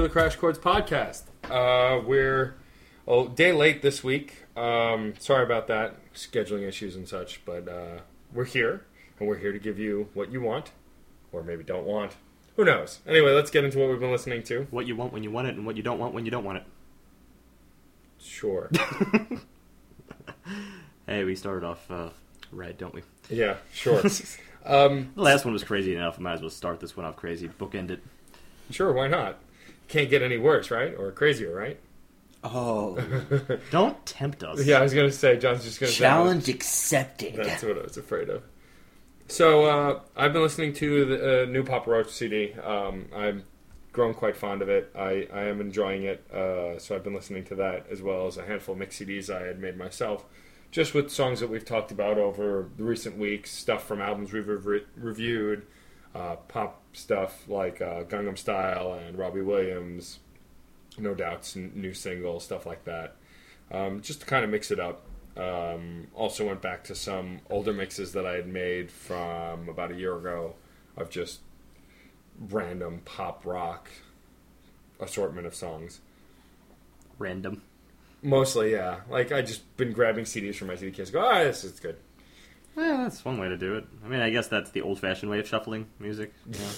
to the Crash Chords podcast. Uh, we're oh day late this week. Um, sorry about that, scheduling issues and such. But uh, we're here, and we're here to give you what you want, or maybe don't want. Who knows? Anyway, let's get into what we've been listening to. What you want when you want it, and what you don't want when you don't want it. Sure. Hey, we started off uh, right, don't we? yeah, sure. um, The last one was crazy enough. I might as well start this one off crazy. Bookend it. sure. Why not? Can't get any worse, right? Or crazier, right? Oh, Don't tempt us. Yeah, I was gonna say. John's just gonna say. challenge accepted. That's what I was afraid of. So uh, I've been listening to the uh, new Papa Roach CD. Um, I've grown quite fond of it. I, I am enjoying it. Uh, so I've been listening to that as well as a handful of mix CDs I had made myself, just with songs that we've talked about over the recent weeks. Stuff from albums we've re- reviewed, uh, pop stuff like uh, Gangnam Style and Robbie Williams, No Doubt's n- new single, stuff like that. Um, just to kind of mix it up. Um, also went back to some older mixes that I had made from about a year ago of just random pop rock assortment of songs. Random. Mostly, yeah. Like I just been grabbing CDs from my CD case. Go, ah, this is good. Yeah, that's one way to do it. I mean, I guess that's the old-fashioned way of shuffling music. know.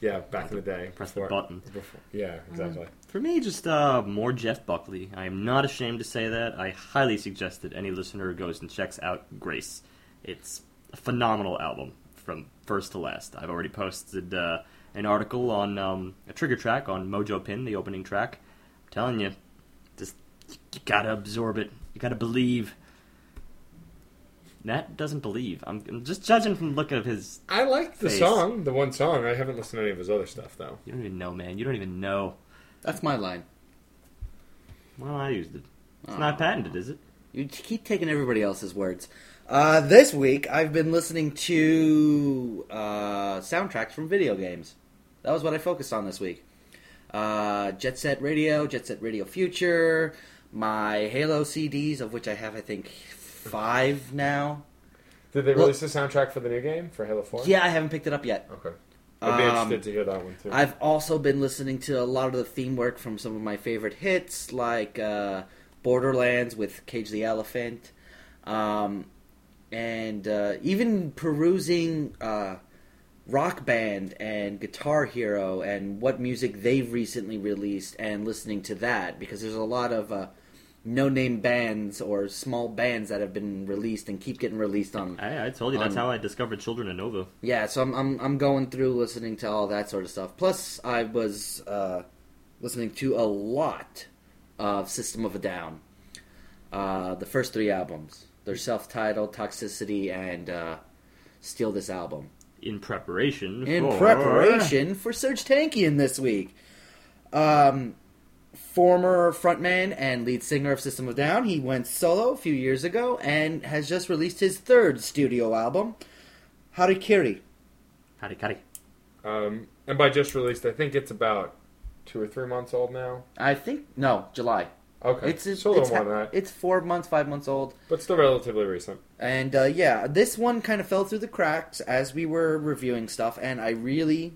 Yeah, back in the day. Press the button. Before, yeah, exactly. For me, just uh, more Jeff Buckley. I am not ashamed to say that. I highly suggest that any listener goes and checks out Grace. It's a phenomenal album from first to last. I've already posted uh, an article on um, a trigger track on Mojo Pin, the opening track. I'm telling you, just you gotta absorb it. You gotta believe. Nat doesn't believe. I'm, I'm just judging from the look of his. I like the Face. song, the one song. I haven't listened to any of his other stuff though. You don't even know, man. You don't even know. That's my line. Well, I used it. It's Aw. not patented, is it? You keep taking everybody else's words. Uh, this week, I've been listening to uh, soundtracks from video games. That was what I focused on this week. Uh, Jet Set Radio, Jet Set Radio Future, my Halo CDs, of which I have, I think, five now. Did they Well- release the soundtrack for the new game for Halo Four? Yeah, I haven't picked it up yet. Okay. I'd be Um, interested to hear that one too. I've also been listening to a lot of the theme work from some of my favorite hits, like uh, Borderlands with Cage the Elephant, um, and uh, even perusing uh, Rock Band and Guitar Hero and what music they've recently released, and listening to that because there's a lot of uh, no-name bands or small bands that have been released and keep getting released on I, I told you that's Um, how I discovered Children of Nova. yeah, so I'm, I'm I'm going through listening to all that sort of stuff. Plus, I was uh, listening to a lot of System of a Down. Uh, the first three albums, their self-titled Toxicity and uh, Steal This Album. In preparation. In for... preparation for Serj Tankian this week. Um, former frontman and lead singer of System of a Down, he went solo a few years ago and has just released his third studio album, Harakiri. Howdy, howdy. um, and by just released, I think it's about two or three months old now. I think no, July. Okay, It's it's, so a little it's, more than that, it's four months, five months old, but still relatively recent. and uh, yeah, this one kind of fell through the cracks as we were reviewing stuff, and I really,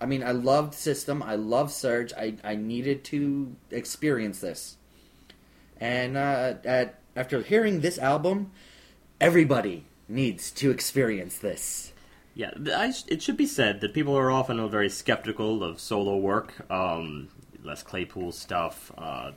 I mean, I loved System, I love Serj, I I needed to experience this, and uh, at after hearing this album, everybody needs to experience this. Yeah, I, it should be said that people are often very skeptical of solo work. Um, Les Claypool stuff, uh,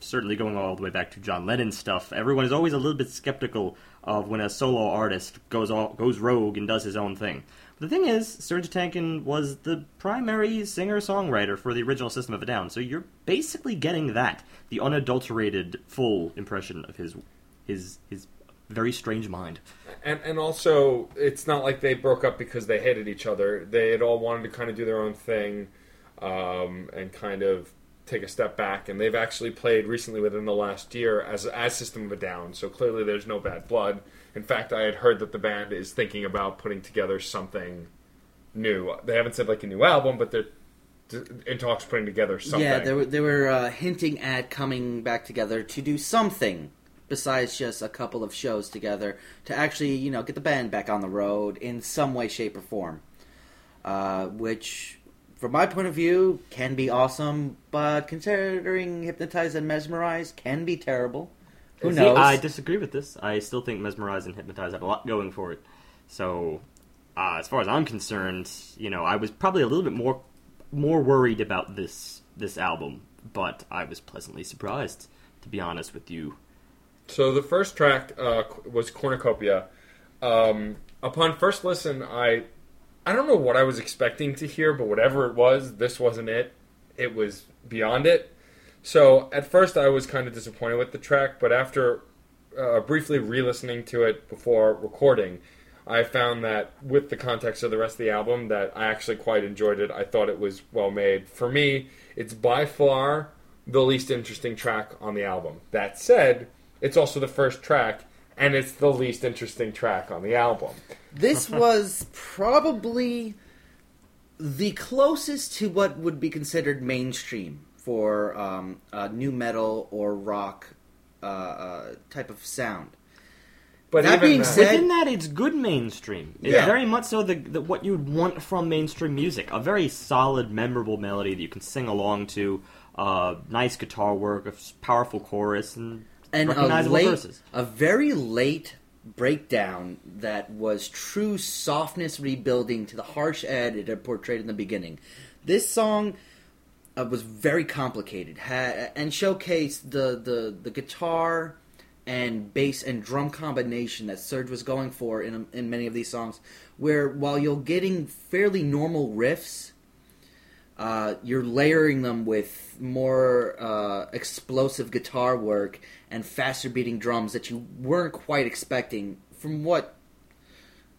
certainly going all the way back to John Lennon stuff. Everyone is always a little bit skeptical of when a solo artist goes all, goes rogue and does his own thing. The thing is, Serj Tankian was the primary singer-songwriter for the original System of a Down, so you're basically getting that, the unadulterated, full impression of his his his very strange mind. And and also, it's not like they broke up because they hated each other. They had all wanted to kind of do their own thing, um, and kind of take a step back. And they've actually played recently within the last year as as System of a Down. So clearly, there's no bad blood. In fact, I had heard that the band is thinking about putting together something new. They haven't said like a new album, but they're in talks putting together something. Yeah, they were they were uh, hinting at coming back together to do something besides just a couple of shows together to actually you know get the band back on the road in some way, shape, or form. Uh, which from my point of view, can be awesome, but considering hypnotized and mesmerized can be terrible. Who See, knows? I disagree with this. I still think Mezmerize and Hypnotize have a lot going for it. So, uh, as far as I'm concerned, you know, I was probably a little bit more more worried about this this album, but I was pleasantly surprised, to be honest with you. So the first track uh, was Cornucopia. Um, upon first listen, I I don't know what I was expecting to hear, but whatever it was, this wasn't it. It was beyond it. So at first, I was kind of disappointed with the track, but after uh, briefly re-listening to it before recording, I found that with the context of the rest of the album, that I actually quite enjoyed it. I thought it was well made. For me, it's by far the least interesting track on the album. That said, it's also the first track, and it's the least interesting track on the album. This was probably the closest to what would be considered mainstream for um, uh, new metal or rock uh, uh, type of sound. But That being that- said- Within that, it's good mainstream. It's Yeah. very much so the, the what you'd want from mainstream music. A very solid, memorable melody that you can sing along to. Uh, nice guitar work, a powerful chorus, and, and a recognizable late, verses. a very late breakdown that was true softness rebuilding to the harsh ed it had portrayed in the beginning. This song uh, was very complicated ha- and showcased the, the, the guitar and bass and drum combination that Serj was going for in in many of these songs. Where while you're getting fairly normal riffs, uh, you're layering them with more uh, explosive guitar work and faster beating drums that you weren't quite expecting from what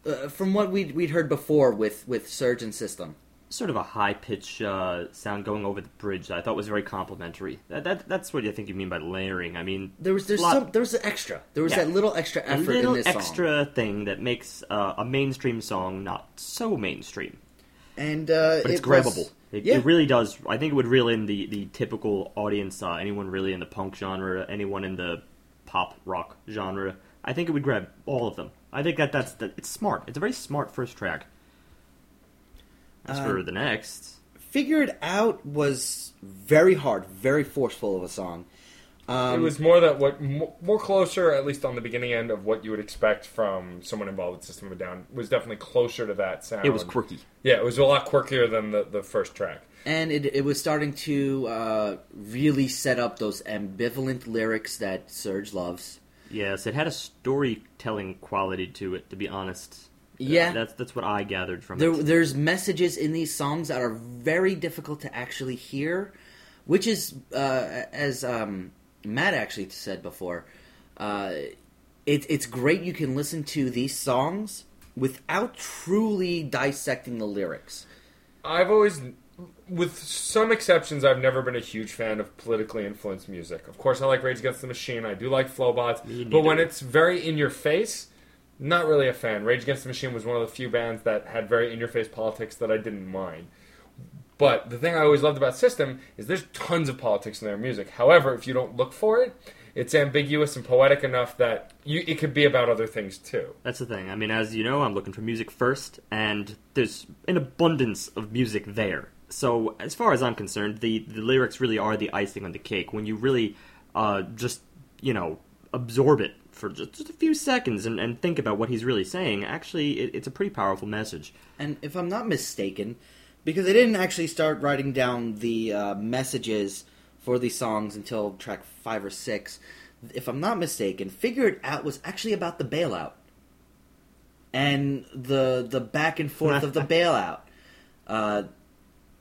uh, from what we'd, we'd heard before with with Serj and System. Sort of a high pitch uh, sound going over the bridge that I thought was very complimentary. That, that, that's what I think you mean by layering. I mean, There was there's lot- some there was an extra. There was Yeah. that little extra effort a little in this song. extra thing that makes uh, a mainstream song not so mainstream. and uh, but it's it was- grabbable. It, yeah. it really does. I think it would reel in the, the typical audience, uh, anyone really in the punk genre, anyone in the pop rock genre. I think it would grab all of them. I think that that's that. It's smart. It's a very smart first track. As Uh, for the next, Figure It Out was very hard, very forceful of a song. Um, it was more that what more closer, at least on the beginning end, of what you would expect from someone involved with System of a Down. Was definitely closer to that sound. it was quirky. Yeah, it was a lot quirkier than the, the first track. and it, it was starting to uh, really set up those ambivalent lyrics that Serj loves. Yes, it had a storytelling quality to it. To be honest, Yeah. that's that's what I gathered from There, it. there's messages in these songs that are very difficult to actually hear, which is, uh, as um, Matt actually said before, uh, it, it's great you can listen to these songs without truly dissecting the lyrics. I've always, with some exceptions, I've never been a huge fan of politically influenced music. Of course, I like Rage Against the Machine. I do like Flobots, Me but when it's very in your face, not really a fan. Rage Against the Machine was one of the few bands that had very in your face politics that I didn't mind. But the thing I always loved about System is there's tons of politics in their music. However, if you don't look for it, it's ambiguous and poetic enough that you, it could be about other things too. That's the thing. I mean, as you know, I'm looking for music first, and there's an abundance of music there. So, as far as I'm concerned, the, the lyrics really are the icing on the cake. When you really uh, just, you know, absorb it for just, just a few seconds and, and think about what he's really saying, actually, it, it's a pretty powerful message. And if I'm not mistaken, because they didn't actually start writing down the uh, messages for these songs until track five or six, if I'm not mistaken, Figure It Out was actually about the bailout and the the back and forth of the bailout. Uh,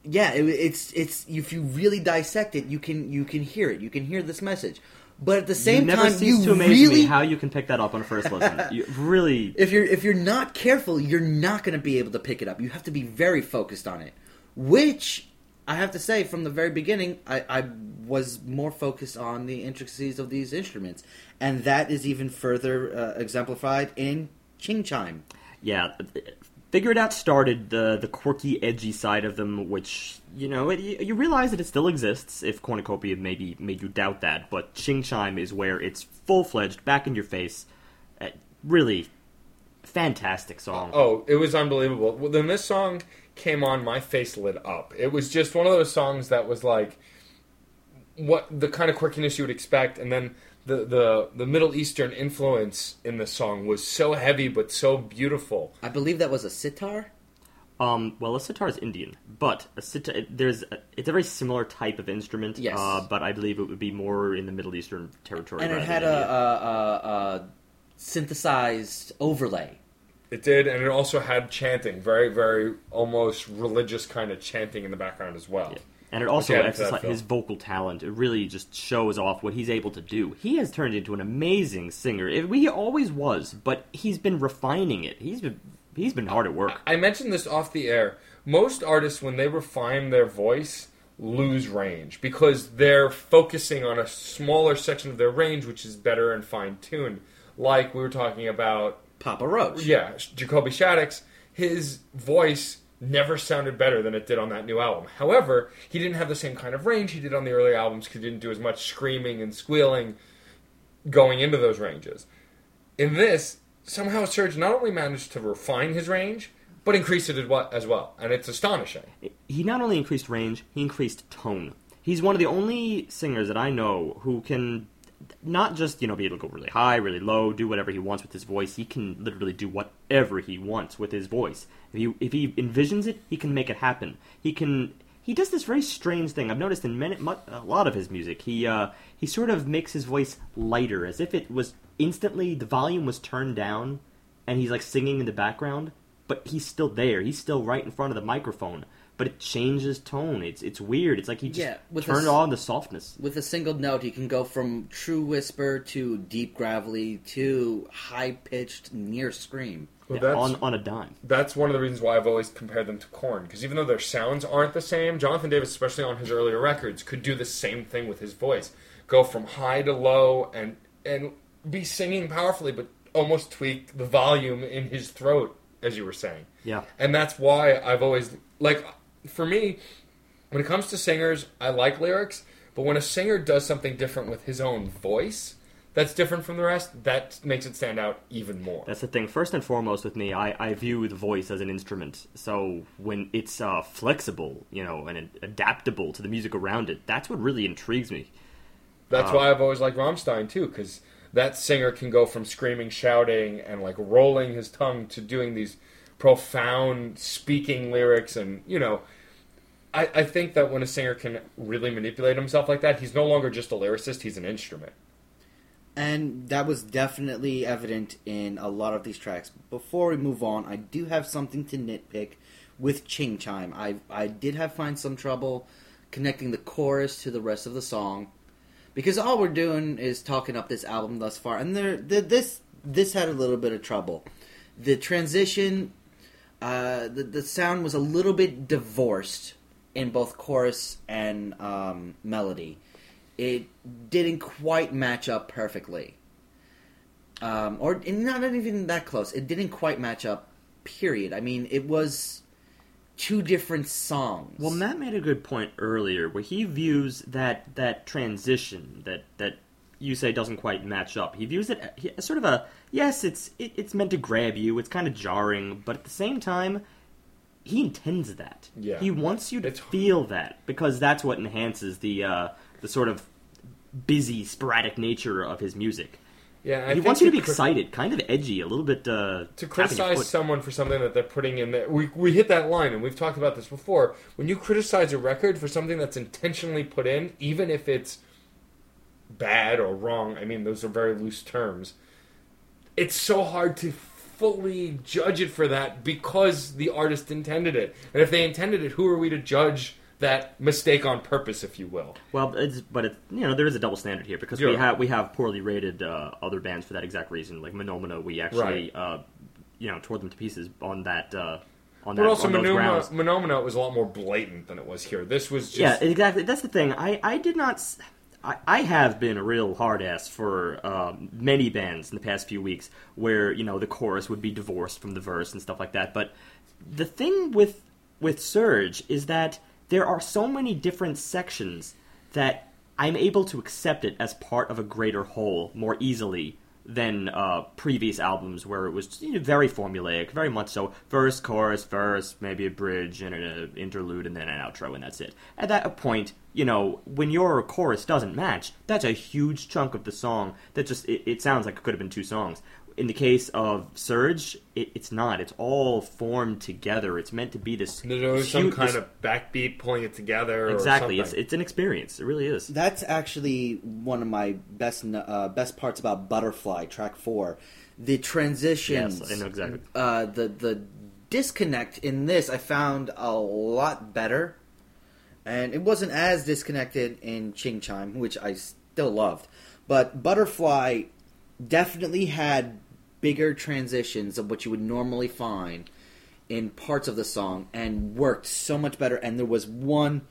yeah, it, it's it's if you really dissect it, you can you can hear it. You can hear this message. But at the same you never time, you to amaze really me how you can pick that up on a first listen. you really, if you're if you're not careful, you're not going to be able to pick it up. You have to be very focused on it. Which I have to say, from the very beginning, I, I was more focused on the intricacies of these instruments, and that is even further uh, exemplified in Ching Chime. yeah. Figure It Out started the the quirky, edgy side of them, which you know it, you, realize that it still exists. If Cornucopia maybe made you doubt that, but Ching Chime is where it's full fledged, back in your face. Uh, really, fantastic song. Oh, it was unbelievable. When this song came on, my face lit up. It was just one of those songs that was like what the kind of quirkiness you would expect, and then the the the Middle Eastern influence in the song was so heavy but so beautiful. I believe that was a sitar. Um, well, a sitar is Indian, but a sitar it- there's a, it's a very similar type of instrument. Yes. Uh, but I believe it would be more in the Middle Eastern territory. and it had a, a, a, a synthesized overlay. It did, and it also had chanting, very very almost religious kind of chanting in the background as well. And it also added exercises his vocal talent. It really just shows off what he's able to do. He has turned into an amazing singer. It, he always was, but he's been refining it. He's been he's been hard at work. I mentioned this off the air. Most artists, when they refine their voice, lose range because they're focusing on a smaller section of their range, which is better and fine tuned. Like we were talking about, Papa Roach. yeah, Jacoby Shaddix, his voice never sounded better than it did on that new album. However, he didn't have the same kind of range he did on the early albums because he didn't do as much screaming and squealing going into those ranges. In this, somehow Serj not only managed to refine his range, but increase it as well. and it's astonishing. He not only increased range, he increased tone. He's one of the only singers that I know who can not just you know be able to go really high, really low, do whatever he wants with his voice. He can literally do whatever he wants with his voice. If he if he envisions it, he can make it happen. He can. He does this very strange thing. I've noticed in many, a lot of his music. He uh, he sort of makes his voice lighter, as if it was instantly the volume was turned down, and he's like singing in the background, but he's still there. He's still right in front of the microphone, but it changes tone. It's it's weird. It's like he just Yeah, with turned this- on the softness. With a single note, he can go from true whisper to deep gravelly to high pitched near scream. Well, Yeah, that's- on on a dime. That's one of the reasons why I've always compared them to Korn, because even though their sounds aren't the same, Jonathan Davis, especially on his earlier records, could do the same thing with his voice, go from high to low, and and be singing powerfully, but almost tweak the volume in his throat, as you were saying. Yeah. And that's why I've always like for me when it comes to singers, I like lyrics, but when a singer does something different with his own voice, that's different from the rest, that makes it stand out even more. That's the thing. First and foremost, with me, I, I view the voice as an instrument. So when it's uh, flexible, you know, and adaptable to the music around it, that's what really intrigues me. That's Uh, why I've always liked Rammstein too, because that singer can go from screaming, shouting, and like rolling his tongue to doing these profound speaking lyrics, and you know, I, I think that when a singer can really manipulate himself like that, he's no longer just a lyricist; he's an instrument. And that was definitely evident in a lot of these tracks. Before we move on, I do have something to nitpick with Ching Chime. I I did have find some trouble connecting the chorus to the rest of the song because all we're doing is talking up this album thus far, and there the, this this had a little bit of trouble. The transition, uh, the the sound was a little bit divorced in both chorus and um, melody. It didn't quite match up perfectly, um, or and not even that close. It didn't quite match up. Period. I mean, it was two different songs. Well, Matt made a good point earlier, where he views that that transition that that you say doesn't quite match up. He views it as sort of a yes, it's it, it's meant to grab you. It's kind of jarring, but at the same time, he intends that. Yeah. He wants you to It's- feel that because that's what enhances the uh, the sort of busy, sporadic nature of his music. Yeah, I he wants you to be cri- excited, kind of edgy, a little bit. Uh, to criticize someone for something that they're putting in there. We, we hit that line, and we've talked about this before. When you criticize a record for something that's intentionally put in, even if it's bad or wrong, I mean, those are very loose terms, it's so hard to fully judge it for that because the artist intended it. And if they intended it, who are we to judge that mistake on purpose, if you will? Well, it's, but it, you know there is a double standard here because we Yeah. have we have poorly rated uh, other bands for that exact reason. Like Menomena, we actually Right. uh, you know tore them to pieces on that uh, on But that also, on those grounds. Menomena was a lot more blatant than it was here. This was just. Yeah, exactly. That's the thing. I I did not. s- I, I have been a real hard ass for um, many bands in the past few weeks, where you know the chorus would be divorced from the verse and stuff like that. But the thing with with Serj is that there are so many different sections that I'm able to accept it as part of a greater whole more easily than uh, previous albums where it was you know, very formulaic, very much so. Verse, chorus, verse, maybe a bridge and an interlude, and then an outro, and that's it. At that point, you know, when your chorus doesn't match, that's a huge chunk of the song that just it, it sounds like it could have been two songs. In the case of Serj, it, it's not. It's all formed together. It's meant to be this. There's always some huge- kind this- of backbeat pulling it together. or exactly. It's something. it's an experience. It really is. That's actually one of my best uh, best parts about Butterfly Track Four, the transitions. Yes, I know exactly. Uh, the the disconnect in this I found a lot better, and it wasn't as disconnected in Ching Chime, which I still loved. But Butterfly definitely had bigger transitions of what you would normally find in parts of the song and worked so much better. And there was one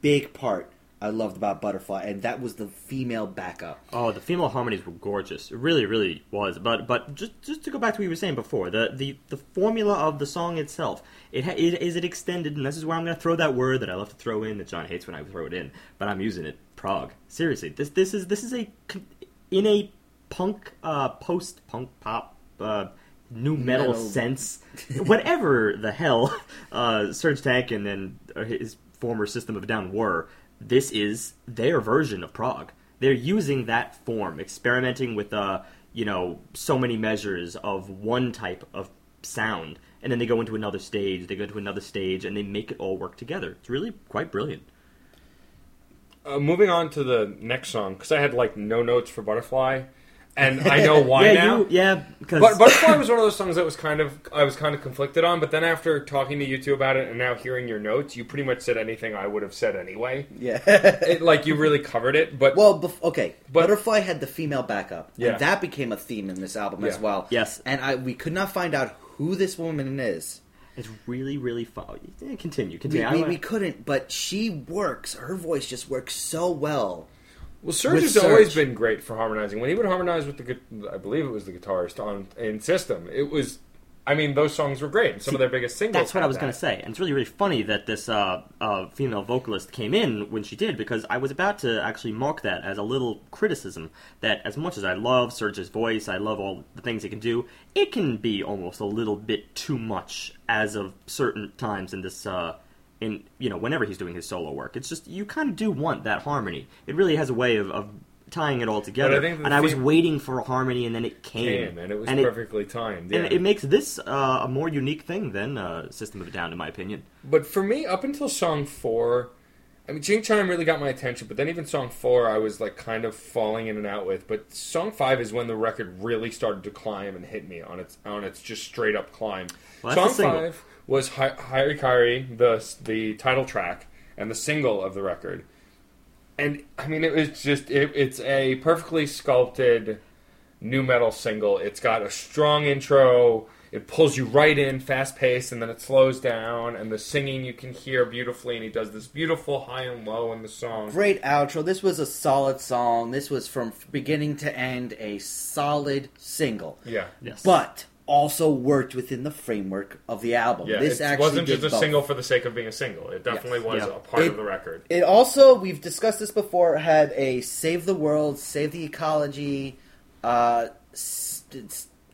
big part I loved about Butterfly, and that was the female backup. Oh, the female harmonies were gorgeous. It really, really was. But but just just to go back to what you were saying before, the the, the formula of the song itself, it, ha- it is it extended, and this is where I'm going to throw that word that I love to throw in that John hates when I throw it in, but I'm using it. Prog. Seriously, this this is this is a in a punk uh, post punk pop. Uh, New metal, Metal. sense, whatever the hell uh, Serj Tankian and uh, his former System of a Down were, this is their version of prog. They're using that form, experimenting with uh, you know, so many measures of one type of sound, and then they go into another stage, they go to another stage, and they make it all work together. It's really quite brilliant. Uh, moving on to the next song because I had like no notes for Butterfly, and I know why yeah, now. you, yeah, because But Butterfly was one of those songs that was kind of I was kind of conflicted on, but then after talking to you two about it and now hearing your notes, you pretty much said anything I would have said anyway. Yeah. It, like you really covered it, but well, bef- okay. But- Butterfly had the female backup, Yeah. and that became a theme in this album as well. Yes. and I we could not find out who this woman is. it's really, really fun. Yeah, continue, We, continue. We, we couldn't, but she works. Her voice just works so well. Well, Serj has always been great for harmonizing. When he would harmonize with the, I believe it was the guitarist on in System, it was. I mean, those songs were great. and Some of their biggest singles. That's what I was going to say, and it's really, really funny that this uh, uh, female vocalist came in when she did, because I was about to actually mark that as a little criticism. That as much as I love Serj's voice, I love all the things he can do, it can be almost a little bit too much as of certain times in this. Uh, in you know, whenever he's doing his solo work, it's just you kind of do want that harmony. It really has a way of. of tying it all together the and i was waiting for a harmony and then it came, Came, and it was and perfectly timed. Yeah. and it makes this uh, a more unique thing than uh, System of a Down, in my opinion. But for me, up until song four, I mean, Ching Chime really got my attention. But then even song four, I was like kind of falling in and out with. But song five is when the record really started to climb and hit me on its on its just straight up climb. Well, song five was Hi- Harakiri, the the title track and the single of the record. And I mean, it was just it, it's a perfectly sculpted new metal single. It's got a strong intro. It pulls you right in, fast paced, and then it slows down. And the singing you can hear beautifully. And he does this beautiful high and low in the song. Great outro. This was a solid song. This was from beginning to end a solid single, Yeah, Yes, but also worked within the framework of the album. yeah. this it actually wasn't did just a both. single for the sake of being a single. It definitely was Yeah. a part It- of the record. It also, we've discussed this before, had a save the world, save the ecology, uh, st-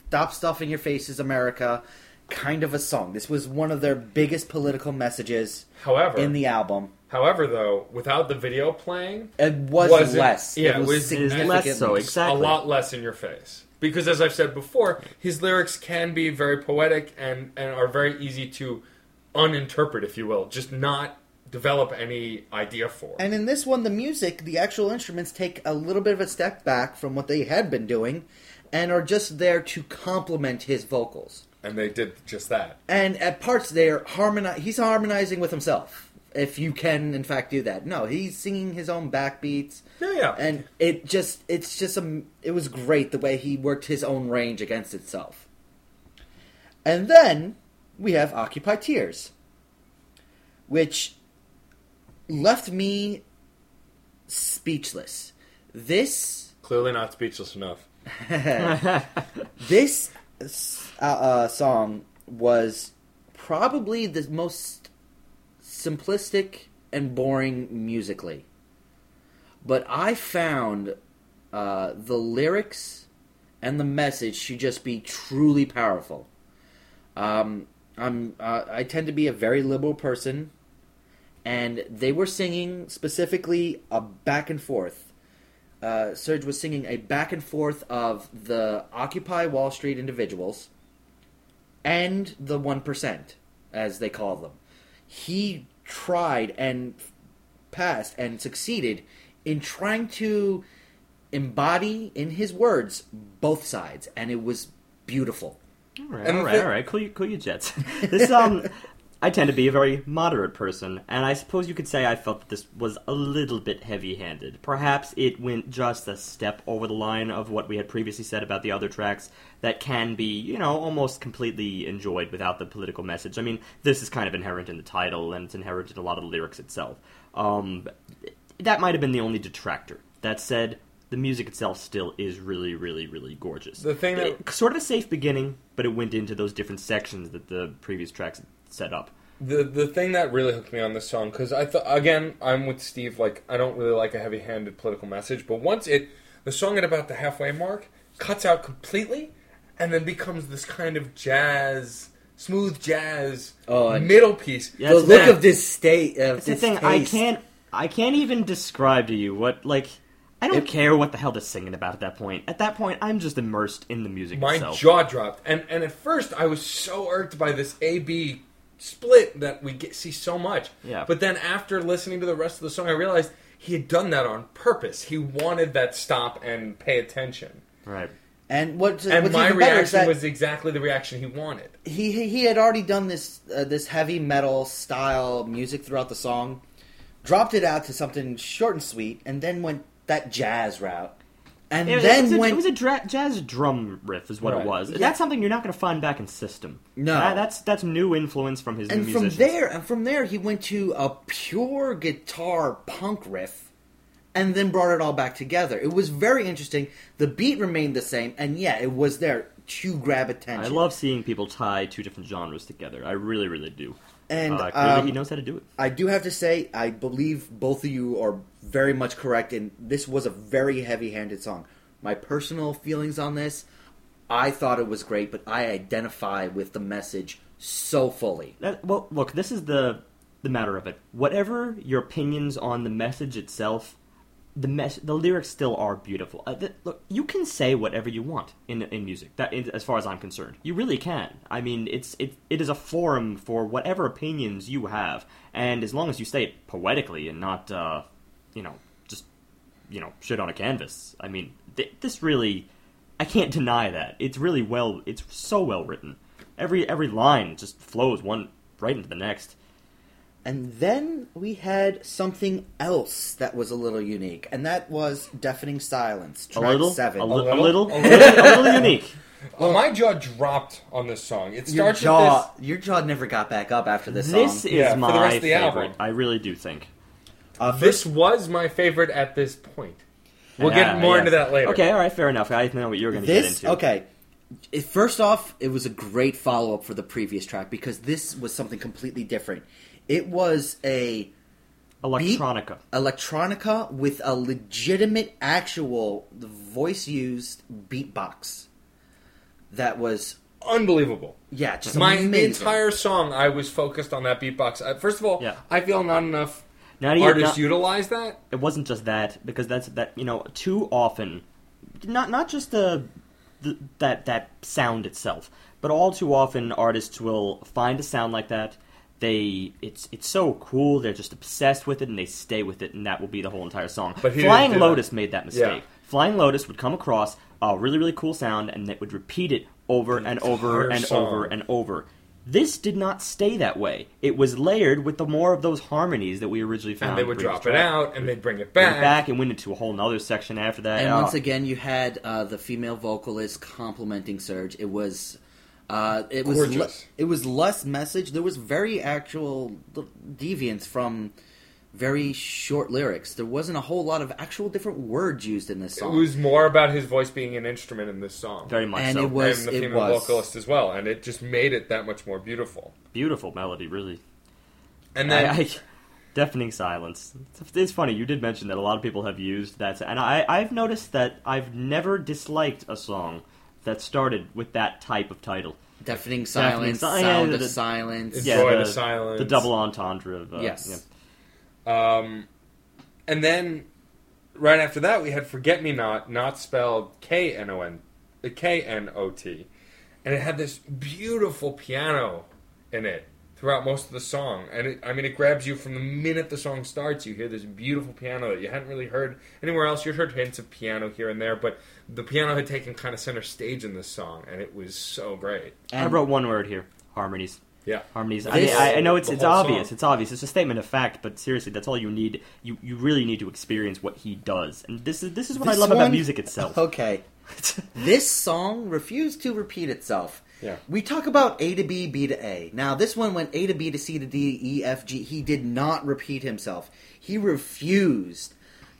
stop stuffing your faces, America kind of a song. This was one of their biggest political messages However, in the album. however, though, without the video playing, It was Wasn't- less. yeah, it was, it was- significantly less so. Exactly. a lot less in your face. Because as I've said before, his lyrics can be very poetic and, and are very easy to uninterpret, if you will, just not develop any idea for. And in this one, the music, the actual instruments take a little bit of a step back from what they had been doing and are just there to complement his vocals. And they did just that. And at parts, they're harmoni- he's harmonizing with himself. If you can, in fact, do that. No, he's singing his own backbeats. Yeah, yeah. And it just, it's just, a, it was great the way he worked his own range against itself. And then we have Occupy Tears, which left me speechless. This Clearly not speechless enough. this uh, uh, song was probably the most simplistic and boring musically. But I found uh, the lyrics and the message should just be truly powerful. Um, I'm uh, I tend to be a very liberal person, and they were singing specifically a back and forth. Uh, Serj was singing a back and forth of the Occupy Wall Street individuals and the one percent, as they call them. He tried and passed and succeeded in trying to embody in his words both sides, and it was beautiful. All right, all right, all right. Cool, you, cool, you jets. This um, I tend to be a very moderate person, and I suppose you could say I felt that this was a little bit heavy-handed. Perhaps it went just a step over the line of what we had previously said about the other tracks that can be, you know, almost completely enjoyed without the political message. I mean, this is kind of inherent in the title, and it's inherent in a lot of the lyrics itself. Um, that might have been the only detractor. That said, the music itself still is really, really, really gorgeous. The thing that- It- sort of a safe beginning, but it went into those different sections that the previous tracks set up. The the thing that really hooked me on this song because I thought again I'm with Steve like I don't really like a heavy handed political message but once it the song at about the halfway mark cuts out completely and then becomes this kind of jazz smooth jazz Oh, middle piece. Yeah, the it's look that- of this state of It's the this thing I can't I can't even describe to you what like I don't It- care what the hell they're singing about at that point. At that point, I'm just immersed in the music My itself. jaw dropped and and at first I was so irked by this A B split that we get, see so much. Yeah. But then after listening to the rest of the song I realized he had done that on purpose. He wanted that stop and pay attention. right. And what's, and what's my even better is reaction that was exactly the reaction he wanted. he he he had already done this uh, this heavy metal style music throughout the song, dropped it out to something short and sweet, and then went that jazz route, and It, then it was a, went it was a dra- jazz drum riff, is what Right. it was. Yeah. That's something you're not going to find back in System. No. That- that's that's new influence from his and new from musicians. there and from there he went to a pure guitar punk riff and then brought it all back together it was very interesting the beat remained the same and yeah it was there to grab attention I love seeing people tie two different genres together. I really, really do. And uh, um, he knows how to do it. I do have to say, I believe both of you are very much correct, and this was a very heavy-handed song. My personal feelings on this, I thought it was great, but I identify with the message so fully. That, well, look, this is the the matter of it. Whatever your opinions on the message itself, the mes- the lyrics still are beautiful. Uh, th- look, you can say whatever you want in in music. That, in, as far as I'm concerned, you really can. I mean, it's it it is a forum for whatever opinions you have, and as long as you say it poetically and not, uh, you know, just you know, shit on a canvas. I mean, th- this really, I can't deny that. It's really well. It's so well written. Every every line just flows one right into the next. And then we had something else that was a little unique, and that was "Deafening Silence," A track little, seven. a, A li- a little? little, A a little, a little unique. Well, my jaw dropped on this song. It your starts jaw, with your jaw never got back up after this, This song. is Yeah, for the my rest of the favorite. album. I really do think. Uh, this. This was my favorite at this point. We'll Yeah, get more yes. into that later. Okay, all right, fair enough. I know what you're going to get into. okay first off it was a great follow-up for the previous track because this was something completely different it was a Electronica. electronica with a legitimate actual voice used beatbox that was Unbelievable. yeah just My amazing. entire song, I was focused on that beatbox. Uh, first of all, Yeah. I feel not enough Not even- artists not- utilize that. it wasn't just that because that's that you know too often not not just the, the that that sound itself but all too often artists will find a sound like that they it's it's so cool they're just obsessed with it and they stay with it and that will be the whole entire song But flying lotus that. made that mistake Yeah. flying lotus would come across a really really cool sound and it would repeat it over The and over and song. over and over this did not stay that way. It was layered with the more of those harmonies that we originally found. And they would previous drop it out and they'd bring it went back. back and went into a whole nother section after that. and Uh, once again you had uh, the female vocalist complimenting Serj. It was uh, it was le- it was less message. There was very actual deviance from very short lyrics. There wasn't a whole lot of actual different words used in this song. It was more about his voice being an instrument in this song. very much and so. it was and the it female was vocalist as well. And it just made it that much more beautiful. beautiful melody, really. And then I, I, Deafening silence. It's, it's funny. You did mention that a lot of people have used that, and I, I've noticed that I've never disliked a song that started with that type of title. Deafening silence, si- yeah, sound the- of the- silence. It's- Yeah, Enjoy the, the silence. the double entendre of uh, Yes. yeah. Um, and then right after that, we had "Forget Me Knot," not spelled K N O N, K N O T, and it had this beautiful piano in it throughout most of the song. And it, I mean, it grabs you from the minute the song starts. You hear this beautiful piano that you hadn't really heard anywhere else. You'd heard hints of piano here and there, but the piano had taken kind of center stage in this song, and it was so great. I wrote one word here: harmonies. Yeah. Harmonies. I, This- I, I know it's it's obvious. song. It's obvious. It's a statement of fact, but seriously, that's all you need. You you really need to experience what he does, and this is this is what This I love about music itself. Okay. this song refused to repeat itself. Yeah. We talk about A to B, B to A. Now, this one went A to B to C to D, E, F, G. He did not repeat himself. He refused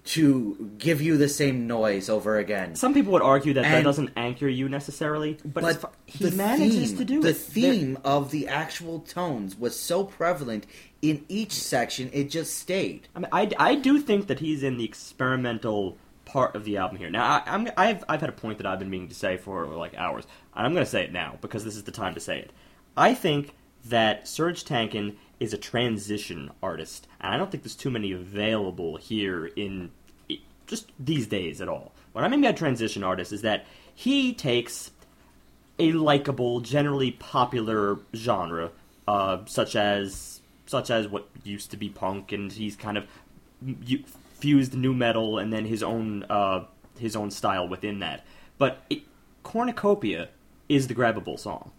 to give you the same noise over again. Some people would argue that that And- doesn't anchor you necessarily, but, it's But fu- he the manages theme, to do the it. Theme of the actual tones was so prevalent in each section, it just stayed. I, mean, I, I do think that he's in the experimental part of the album here. Now, I, I'm, I've, I've had a point that I've been meaning to say for like hours, and I'm going to say it now because this is the time to say it. I think that Serj Tankian is a transition artist, and I don't think there's too many available here in just these days at all. What I mean by transition artist is that he takes a likable, generally popular genre, uh, such as such as what used to be punk, and he's kind of fused new metal and then his own uh, his own style within that. But it, Cornucopia is the grabbable song.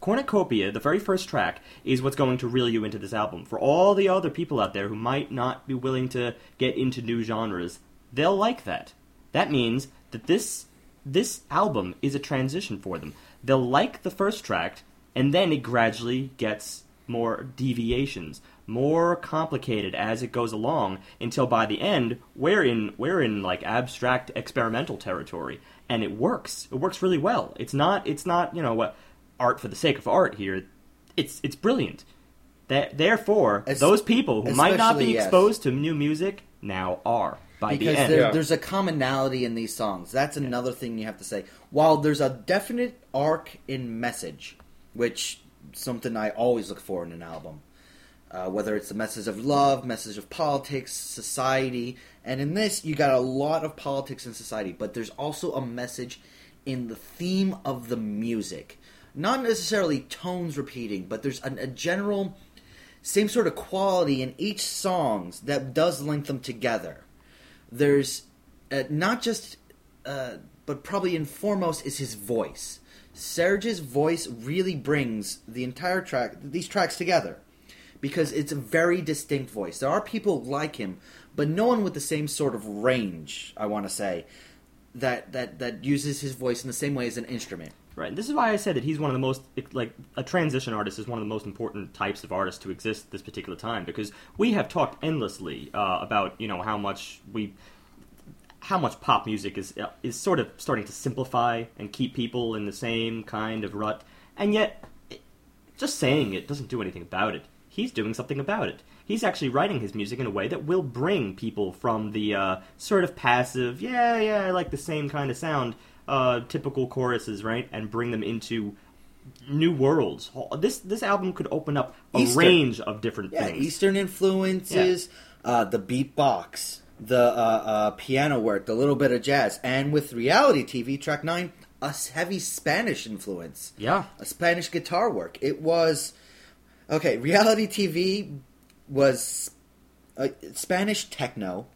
Cornucopia, the very first track, is what's going to reel you into this album. For all the other people out there who might not be willing to get into new genres, they'll like that. That means that this this album is a transition for them. They'll like the first track, and then it gradually gets more deviations, more complicated as it goes along, until by the end we're in we're in like abstract experimental territory, and it works. It works really well. It's not it's not you know what art for the sake of art here. It's it's brilliant. That therefore Es- those people who might not be especially, yes. exposed to new music now are by because the end. there, Yeah. there's a commonality in these songs. That's another thing you have to say. While there's a definite arc in message, which something I always look for in an album, uh, whether it's the message of love, message of politics, society, and in this you got a lot of politics and society, but there's also a message in the theme of the music. Not necessarily tones repeating, but there's a, a general same sort of quality in each songs that does link them together. There's uh, not just, uh, but probably in foremost is his voice. Serj's voice really brings the entire track, these tracks together, because it's a very distinct voice. There are people like him, but no one with the same sort of range. I want to say that that that uses his voice in the same way as an instrument. Right. This is why I said that he's one of the most like a transition artist is one of the most important types of artists to exist this particular time because we have talked endlessly uh, about you know how much we how much pop music is uh, is sort of starting to simplify and keep people in the same kind of rut, and yet it, just saying it doesn't do anything about it. He's doing something about it. He's actually writing his music in a way that will bring people from the uh, sort of passive, yeah, yeah, I like the same kind of sound, uh, typical choruses, right, and bring them into new worlds. This this album could open up a Eastern. range of different Yeah, things. Eastern influences, uh, the beatbox, the uh, uh, piano work, the little bit of jazz, and with reality TV, track nine, a heavy Spanish influence, Yeah. a Spanish guitar work. It was okay. Reality TV was uh, Spanish techno,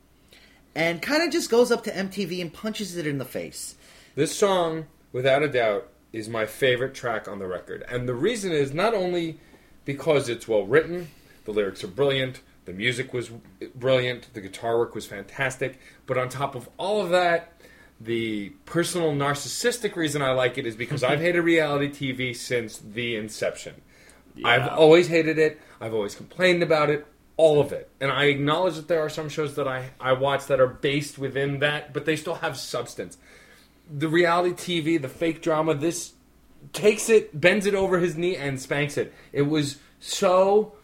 and kind of just goes up to MTV and punches it in the face. This song, without a doubt, is my favorite track on the record. And the reason is not only because it's well written, the lyrics are brilliant, the music was brilliant, the guitar work was fantastic, but on top of all of that, the personal narcissistic reason I like it is because I've hated reality TV since the inception. I've always hated it. I've always complained about it. All of it. And I acknowledge that there are some shows that I, I watch that are based within that, but they still have substance the reality TV, the fake drama, this takes it, bends it over his knee, and spanks it. It was so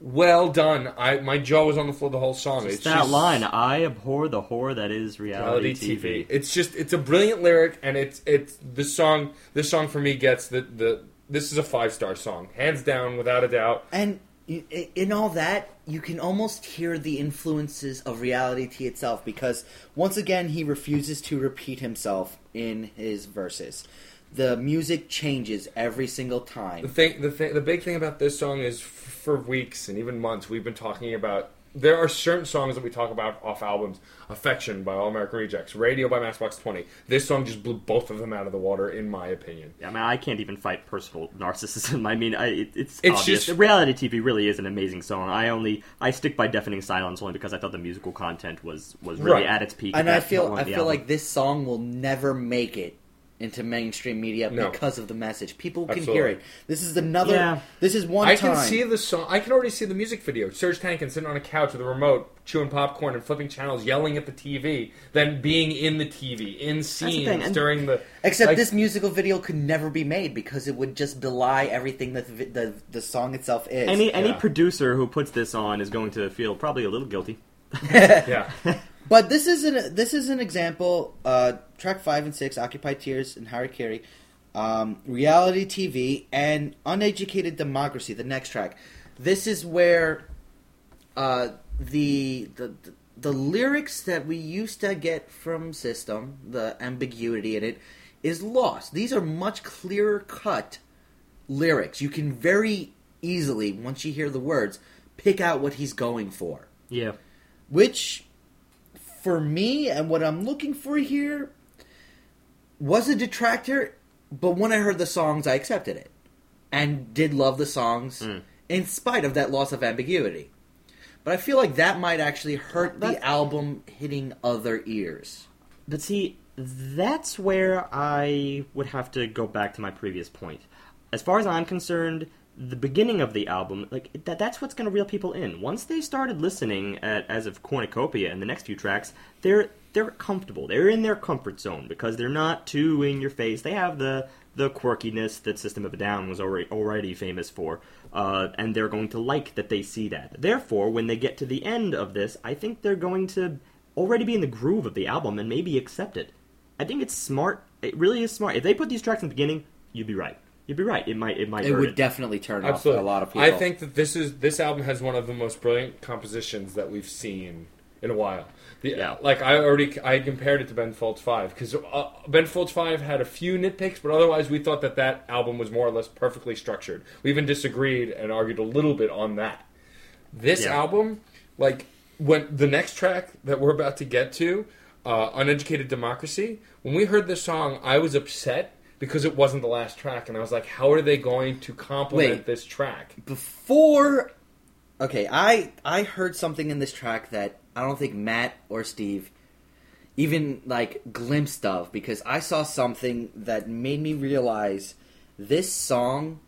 well done. I my jaw was on the floor the whole song. It's it's that just line. I abhor the horror that is reality, reality TV. TV. It's just it's a brilliant lyric, and it's it's the song. This song for me gets the the. This is a five star song, hands down, without a doubt. And in all that, you can almost hear the influences of reality T itself because once again he refuses to repeat himself in his verses. The music changes every single time. The thing, the thing, the big thing about this song is, f- for weeks and even months, we've been talking about. There are certain songs that we talk about off albums. "Affection" by All American Rejects, "Radio" by Matchbox Twenty. This song just blew both of them out of the water, in my opinion. I mean, I can't even fight personal narcissism. I mean, I, it, it's, It's obvious. just- reality TV really is an amazing song. I only I stick by Deafening Silence only because I thought the musical content was was really Right. at its peak. And I that feel I feel album. like this song will never make it into mainstream media No. because of the message. People can Absolutely. hear it. This is another. Yeah. This is one I time. can see the song. I can already see the music video. Serj Tankian sitting on a couch with a remote, chewing popcorn and flipping channels, yelling at the TV, then being in the TV in the scenes thing, and- during the. Except like, this musical video could never be made because it would just belie everything that the, the, the song itself is. any any Yeah. producer who puts this on is going to feel probably a little guilty. Yeah. But this is an this is an example. Uh, track five and six, "Occupied Tears" and "Harakiri," um, reality TV and "Uneducated Democracy." The next track. This is where uh, the the the lyrics that we used to get from System, the ambiguity in it, is lost. These are much clearer cut lyrics. You can very easily, once you hear the words, pick out what he's going for Yeah. which for me and what I'm looking for here was a detractor, but when I heard the songs, I accepted it and did love the songs Mm. in spite of that loss of ambiguity. But I feel like that might actually hurt the album hitting other ears. But see, that's where I would have to go back to my previous point. As far as I'm concerned, the beginning of the album, like that, that's what's going to reel people in. Once they started listening at, as of Cornucopia and the next few tracks, they're they're comfortable. They're in their comfort zone because they're not too in your face. They have the the quirkiness that System of a Down was already already famous for, uh, and they're going to like that they see that. Therefore, when they get to the end of this, I think they're going to already be in the groove of the album and maybe accept it. I think it's smart. It really is smart. If they put these tracks in the beginning, you'd be right. You'd be right. It might. It might. It would it. definitely turn Absolutely. off a lot of people. I think that this is this album has one of the most brilliant compositions that we've seen in a while. The, Yeah. Like I already I compared it to Ben Folds Five because uh, Ben Folds Five had a few nitpicks, but otherwise we thought that that album was more or less perfectly structured. We even disagreed and argued a little bit on that. This Yeah. album, like when the next track that we're about to get to, uh, "Uneducated Democracy," when we heard this song, I was upset because it wasn't the last track, and I was like, "How are they going to complement Wait. this track?" before okay i i heard something in this track that i don't think matt or steve even like glimpsed of because i saw something that made me realize this song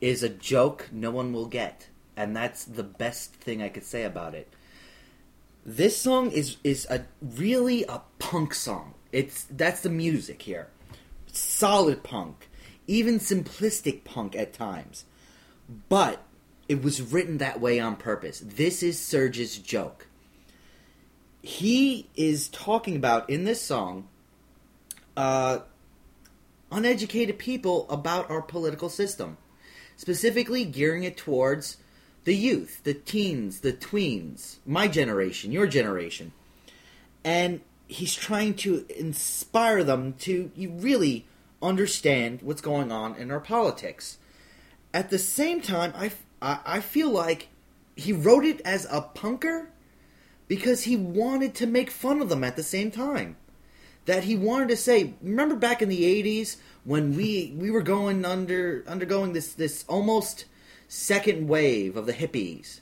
is a joke no one will get and that's the best thing i could say about it this song is is a really a punk song it's that's the music here solid punk even simplistic punk at times but it was written that way on purpose. This is Serj's joke. He is talking about in this song uh, uneducated people about our political system, specifically gearing it towards the youth, the teens, the tweens, my generation, your generation. And he's trying to inspire them to really understand what's going on in our politics at the same time, I, I, feel like he wrote it as a punker because he wanted to make fun of them at the same time. That he wanted to say, remember back in the '80s when we we were going under undergoing this this almost second wave of the hippies,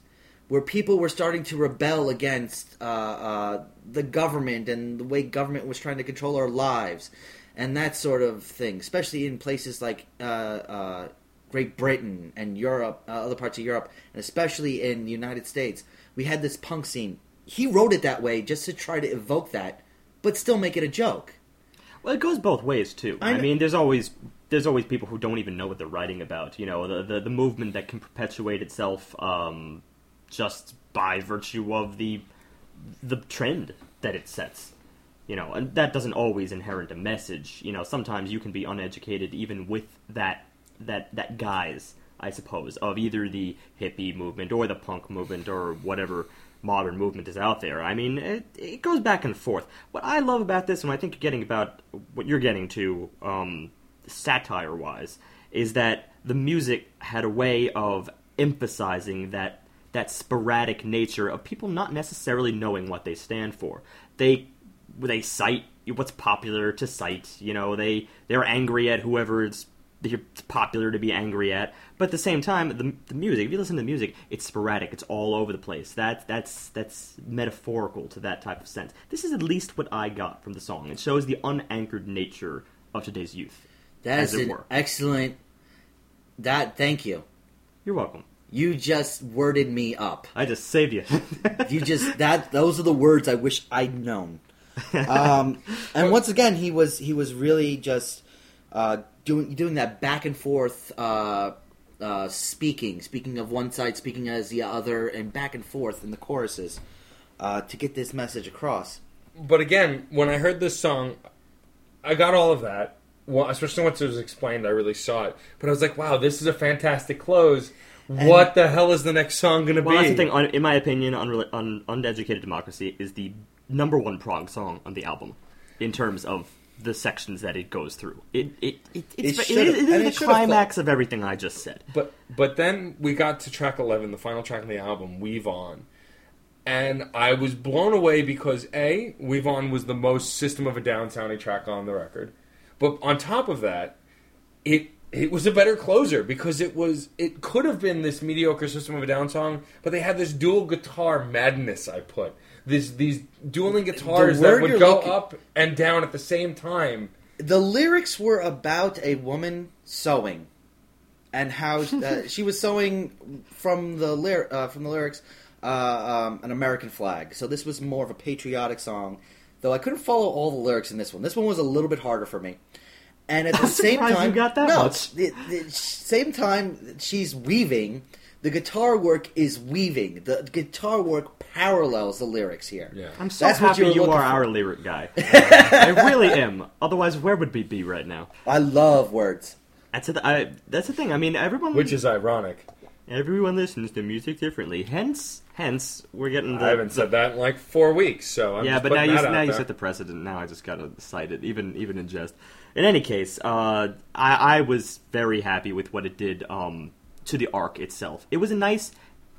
where people were starting to rebel against uh, uh, the government and the way government was trying to control our lives, and that sort of thing, especially in places like uh, uh, Great Britain and Europe, uh, other parts of Europe, and especially in the United States. We had this punk scene. He wrote it that way just to try to evoke that, but still make it a joke. Well, it goes both ways too. I I, mean, there's always there's always people who don't even know what they're writing about. You know, the the, the movement that can perpetuate itself um, just by virtue of the the trend that it sets. You know, and that doesn't always inherit a message. You know, sometimes you can be uneducated even with that that that guise, I suppose, of either the hippie movement or the punk movement or whatever modern movement is out there. I mean, it, it goes back and forth. What I love about this, and I think you're getting about what you're getting to, um, satire wise, is that the music had a way of emphasizing that that sporadic nature of people not necessarily knowing what they stand for. They they cite what's popular to cite. You know, they they're angry at whoever it's it's popular to be angry at. But at the same time, the, the music, if you listen to the music, it's sporadic. It's all over the place. That, that's, that's metaphorical to that type of sense. This is at least what I got from the song. It shows the unanchored nature of today's youth. That as is it an were. excellent. That thank you. You're welcome. You just worded me up. I just saved you. You just that those are the words I wish I'd known. Um, and once again, he was he was really just uh, doing doing that back and forth uh, uh, speaking, speaking of one side, speaking as the other, and back and forth in the choruses uh, to get this message across. But again, when I heard this song, I got all of that. Well, especially once it was explained, I really saw it. But I was like, "Wow, this is a fantastic close." What the hell is the next song going to well, be? that's the thing. In my opinion, Unrela- Un- Uneducated Democracy is the number one prog song on the album in terms of the sections that it goes through. It it it, it's, It it, it is the climax of everything I just said. But but then we got to track eleven, the final track of the album, "Weave On," and I was blown away because a "Weave On" was the most System of a Down sounding track on the record, but on top of that, it it was a better closer because it was it could have been this mediocre System of a Down song, but they had this dual guitar madness. I put this these dueling guitars that would go looking- up and down at the same time. The lyrics were about a woman sewing, and how uh, she was sewing from the lyr- uh, from the lyrics uh, um, an American flag. So this was more of a patriotic song, though I couldn't follow all the lyrics in this one. This one was a little bit harder for me. And at the I'm same time, you got that no, much. The, the same time she's weaving, the guitar work is weaving. The guitar work parallels the lyrics here. Yeah. I'm so That's what happy you were you are for. our lyric guy. I really am. Otherwise, where would we be right now? I love words. That's the, I, that's the thing. I mean, everyone Which is ironic. everyone listens to music differently. Hence, hence, we're getting. The, I haven't the- said that in like four weeks, so I'm yeah, just but now putting you that out now you set the precedent. Now I just gotta cite it, even even in jest. In any case, uh, I, I was very happy with what it did um, to the arc itself. It was a nice,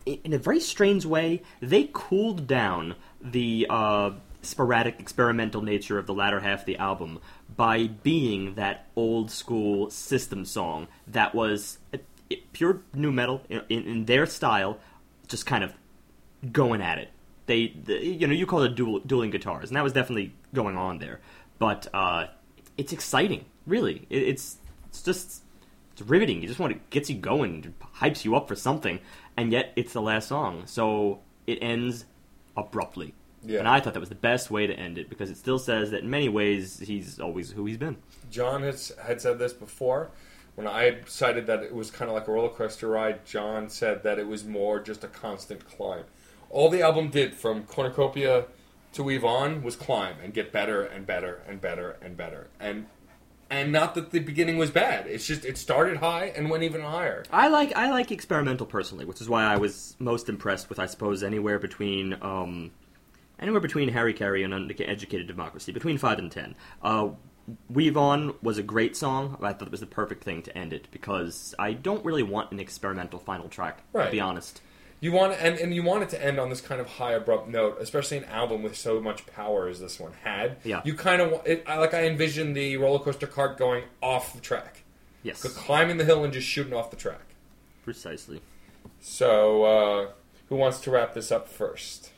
in a very strange way, they cooled down the uh, sporadic experimental nature of the latter half of the album by being that old school system song that was uh, pure nu metal in, in, their style, just kind of going at it. They, the, you know, you call it dual, dueling guitars, and that was definitely going on there. But uh, it's exciting, really. It, it's it's just it's riveting. You just want it gets you going, hypes you up for something, and yet it's the last song, so it ends abruptly. Yeah. And I thought that was the best way to end it because it still says that in many ways he's always who he's been. John has had said this before. When I cited that it was kind of like a roller coaster ride, John said that it was more just a constant climb. All the album did from Cornucopia to Weave On was climb and get better and better and better and better. And and not that the beginning was bad. It's just it started high and went even higher. I like I like experimental personally, which is why I was most impressed with I suppose anywhere between um, anywhere between Harakiri and Educated Democracy, between five and ten. Uh, Weave On was a great song. I thought it was the perfect thing to end it because I don't really want an experimental final track. To be honest, You want and, and you want it to end on this kind of high abrupt note, especially an album with so much power as this one had. Yeah. You kind of it, I- like I envision the roller coaster cart going off the track, yes, climbing the hill and just shooting off the track. precisely. So, uh, who wants to wrap this up first?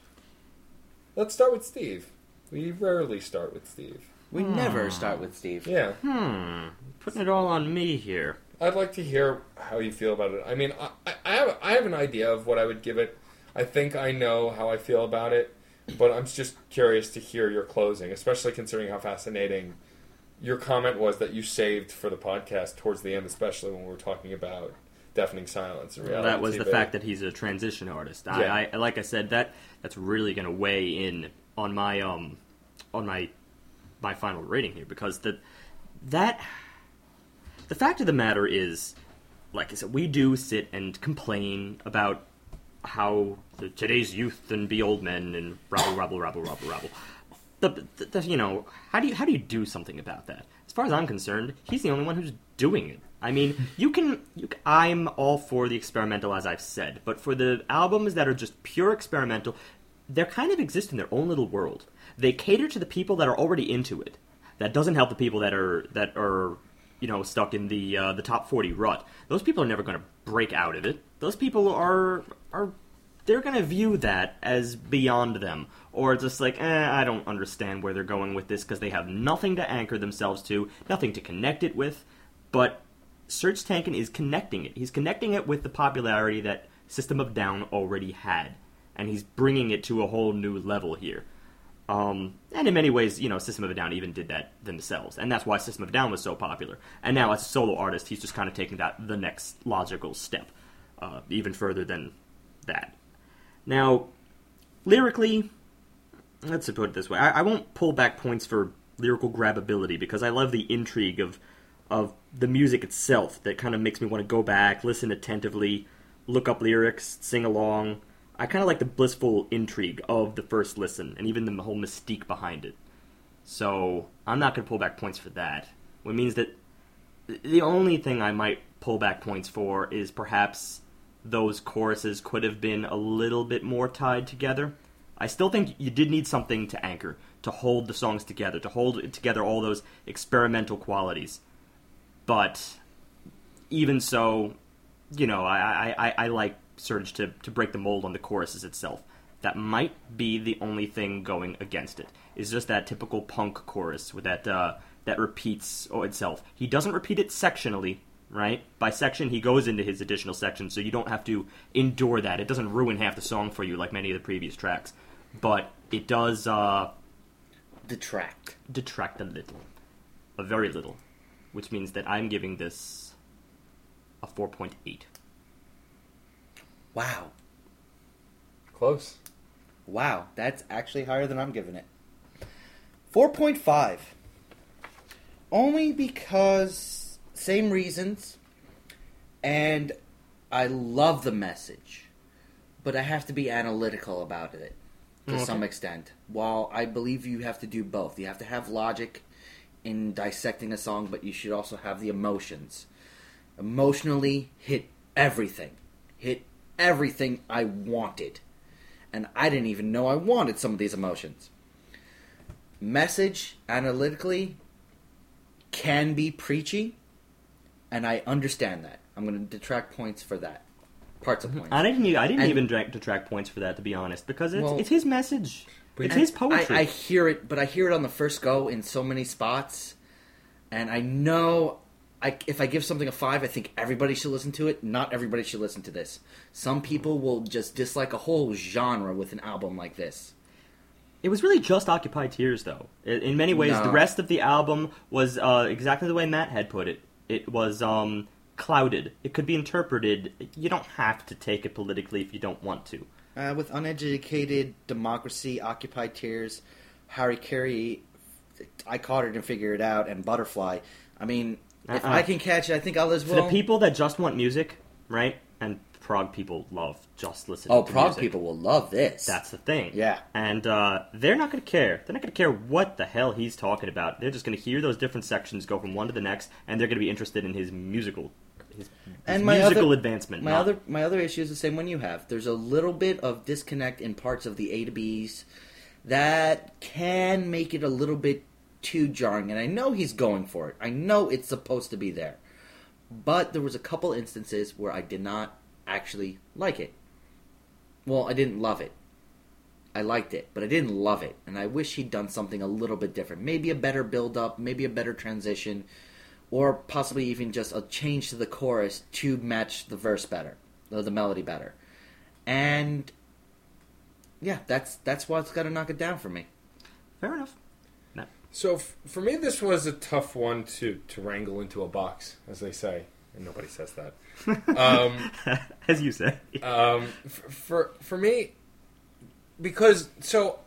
Let's start with Steve. We rarely start with Steve. We never start with Steve. Yeah, Hmm, putting it all on me here. I'd like to hear how you feel about it. I mean, I, I- I have I have an idea of what I would give it. I think I know how I feel about it, but I'm just curious to hear your closing, especially considering how fascinating your comment was that you saved for the podcast towards the end, especially when we were talking about deafening silence in reality. that was the fact that he's a transition artist. Yeah. I, I like I said that that's really going to weigh in on my um on my my final rating here because the that the fact of the matter is, like I said, we do sit and complain about how the, today's youth and be old men and rabble rabble rabble rabble rabble. The, the, the, you know how do you how do you do something about that? As far as I'm concerned, he's the only one who's doing it. I mean, you can, you. I'm all for the experimental, as I've said, but for the albums that are just pure experimental, they kind of exist in their own little world. They cater to the people that are already into it. That doesn't help the people that are that are you know stuck in the uh, the top 40 rut. Those people are never going to break out of it. Those people are are they're going to view that as beyond them or just like eh, I don't understand where they're going with this because they have nothing to anchor themselves to, nothing to connect it with. But Serj Tankian is connecting it. He's connecting it with the popularity that System of Down already had, and he's bringing it to a whole new level here. Um, and in many ways, you know, System of a Down even did that themselves, and that's why System of a Down was so popular. And now, as a solo artist, he's just kind of taking that the next logical step, uh, even further than that. Now, lyrically, let's put it this way: I, I won't pull back points for lyrical grabability because I love the intrigue of of the music itself that kind of makes me want to go back, listen attentively, look up lyrics, sing along. I kind of like the blissful intrigue of the first listen and even the whole mystique behind it. So I'm not going to pull back points for that. Which means that the only thing I might pull back points for is perhaps those choruses could have been a little bit more tied together. I still think you did need something to anchor, to hold the songs together, to hold together all those experimental qualities. But even so, you know, I, I, I like Serj to, to break the mold on the choruses itself. That might be the only thing going against it. it. Is just that typical punk chorus with that uh, that repeats itself. He doesn't repeat it sectionally, right? By section, he goes into his additional section, so you don't have to endure that. It doesn't ruin half the song for you like many of the previous tracks, but it does uh, Detract. detract a little, a very little, which means that I'm giving this a 4.8. Wow. Close. Wow. That's actually higher than I'm giving it. 4.5. Only because same reasons and I love the message, but I have to be analytical about it to mm, Okay. some extent. While I believe you have to do both. You have to have logic in dissecting a song, but you should also have the emotions. Emotionally hit everything. Hit everything I wanted. And I didn't even know I wanted some of these emotions. Message analytically can be preachy, and I understand that. I'm going to detract points for that. Parts of mm-hmm. points. I didn't. I didn't And- even detract points for that, to be honest, because it's, Well- it's his message. It's his poetry. I, I hear it, but I hear it on the first go in so many spots, and I know I, if I give something a five, I think everybody should listen to it. Not everybody should listen to this. Some people will just dislike a whole genre with an album like this. It was really just Occupy Tears, though. In, in many ways, No. the rest of the album was uh, exactly the way Matt had put it. It was um, clouded. It could be interpreted. You don't have to take it politically if you don't want to. Uh, with uneducated democracy, Occupy Tears, Harakiri, I caught it and figured it out, and Butterfly. I mean, if Uh-uh. I can catch it, I think I'll as For the people that just want music, right? And prog people love just listening oh, to prog music. people will love this. That's the thing. Yeah. And uh, they're not going to care. They're not going to care what the hell he's talking about. They're just going to hear those different sections go from one to the next, and they're going to be interested in his musical, his, his And my musical other- advancement. My not- other my other issue is the same one you have. There's a little bit of disconnect in parts of the A to B's that can make it a little bit too jarring. And I know he's going for it. I know it's supposed to be there. But there was a couple instances where I did not actually like it. Well, I didn't love it. I liked it, but I didn't love it, and I wish he'd done something a little bit different. Maybe a better build up, maybe a better transition, or possibly even just a change to the chorus to match the verse better, the melody better. And yeah, that's that's what's got to knock it down for me. Fair enough. So f- for me, this was a tough one to, to wrangle into a box, as they say. and nobody says that. Um, As you say. um, for, for for me, because so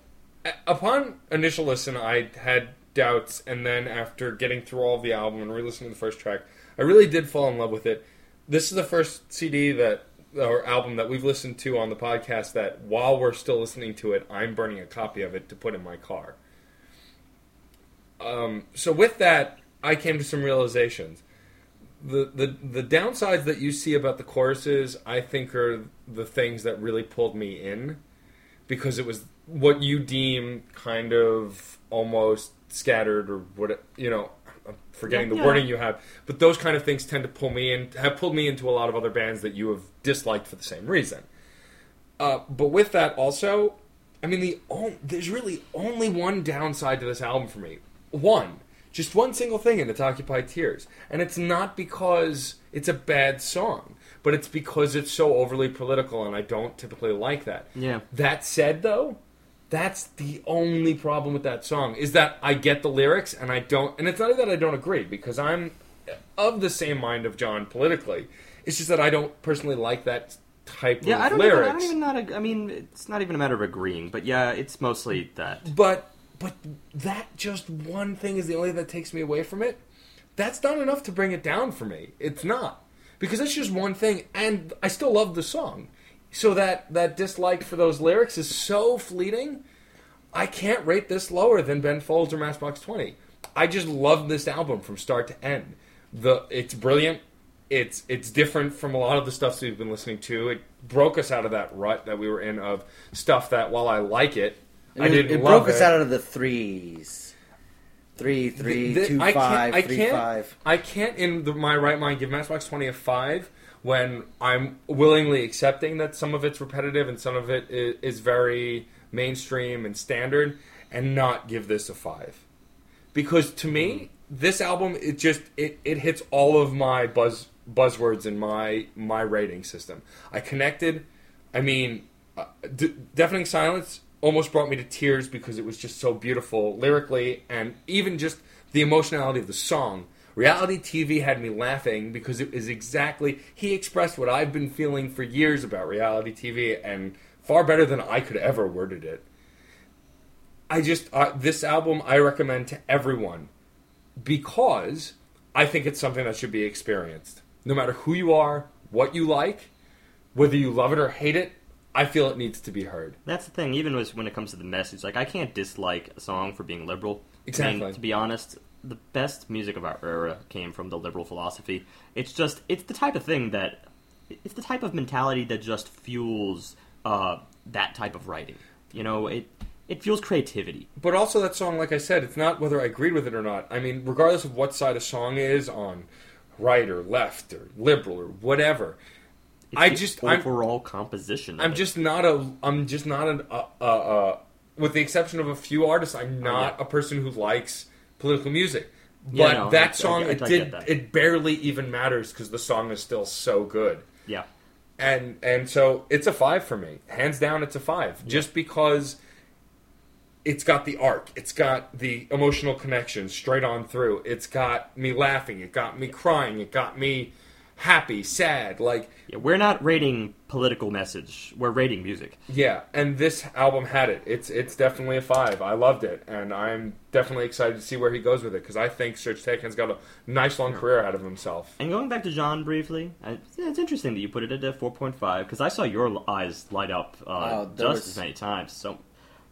a- upon initial listen, I had doubts, and then after getting through all of the album and re-listening to the first track, I really did fall in love with it. This is the first CD that or album that we've listened to on the podcast that while we're still listening to it, I'm burning a copy of it to put in my car. Um, so with that, I came to some realizations. The, the the downsides that you see about the choruses, I think, are the things that really pulled me in, because it was what you deem kind of almost scattered or what you know. I'm forgetting Yeah, the yeah. wording you have, but those kind of things tend to pull me in. Have pulled me into a lot of other bands that you have disliked for the same reason. Uh, but with that, also, I mean, the on- there's really only one downside to this album for me. One, just one single thing, and it's "Occupied Tears," and it's not because it's a bad song, but it's because it's so overly political, and I don't typically like that. Yeah. That said, though, that's the only problem with that song is that I get the lyrics and I don't, and it's not that I don't agree because I'm of the same mind of John politically. It's just that I don't personally like that type Yeah, of I don't, even. I don't even not. I mean, it's not even a matter of agreeing, but yeah, it's mostly that. But but that just one thing is the only thing that takes me away from it. That's not enough to bring it down for me. It's not because it's just one thing, and I still love the song. So that that dislike for those lyrics is so fleeting. I can't rate this lower than Ben Folds or Matchbox Twenty. I just love this album from start to end. The it's brilliant. It's it's different from a lot of the stuff we've been listening to. It broke us out of that rut that we were in of stuff that while I like it, I It, didn't it love broke us out of the threes. Three, three, The- the- two, I can't- five, I can't- five. I can't, in the, my right mind, give Matchbox Twenty a five when I'm willingly accepting that some of it's repetitive and some of it is, is very mainstream and standard, and not give this a five. Because to me, this album it just it, it hits all of my buzz buzzwords in my my rating system. I connected. I mean, uh, D- deafening silence almost brought me to tears because it was just so beautiful lyrically and even just the emotionality of the song. Reality TV had me laughing because it is exactly he expressed what I've been feeling for years about reality TV and far better than I could ever worded it. I just uh, this album I recommend to everyone because I think it's something that should be experienced. No matter who you are, what you like, whether you love it or hate it, I feel it needs to be heard. That's the thing. Even when it comes to the message, like I can't dislike a song for being liberal. I Exactly. mean, to be honest, the best music of our era came from the liberal philosophy. It's just it's the type of thing that it's the type of mentality that just fuels uh, that type of writing. You know, it it fuels creativity. But also that song, like I said, it's not whether I agreed with it or not. I mean, regardless of what side a song is on, right or left or liberal or whatever. I just- I'm- overall composition. I'm it. just not a. I'm just not an. Uh, uh, uh, with the exception of a few artists, I'm not yeah. a person who likes political music. But Yeah, no, that I- song, I- it I did. that. It barely even matters because the song is still so good. yeah. and and so it's a five for me hands down it's a five just because it's got the arc it's got the emotional connection straight on through it's got me laughing it got me crying it got me happy sad like Yeah, we're not rating political message. We're rating music. yeah and this album had it it's it's definitely a five i loved it and i'm definitely excited to see where he goes with it because i think serj Tankian's got a nice long career ahead of himself And going back to John briefly, I, yeah, it's interesting that you put it at a 4.5 because I saw your eyes light up uh, Oh, just was- as many times. So,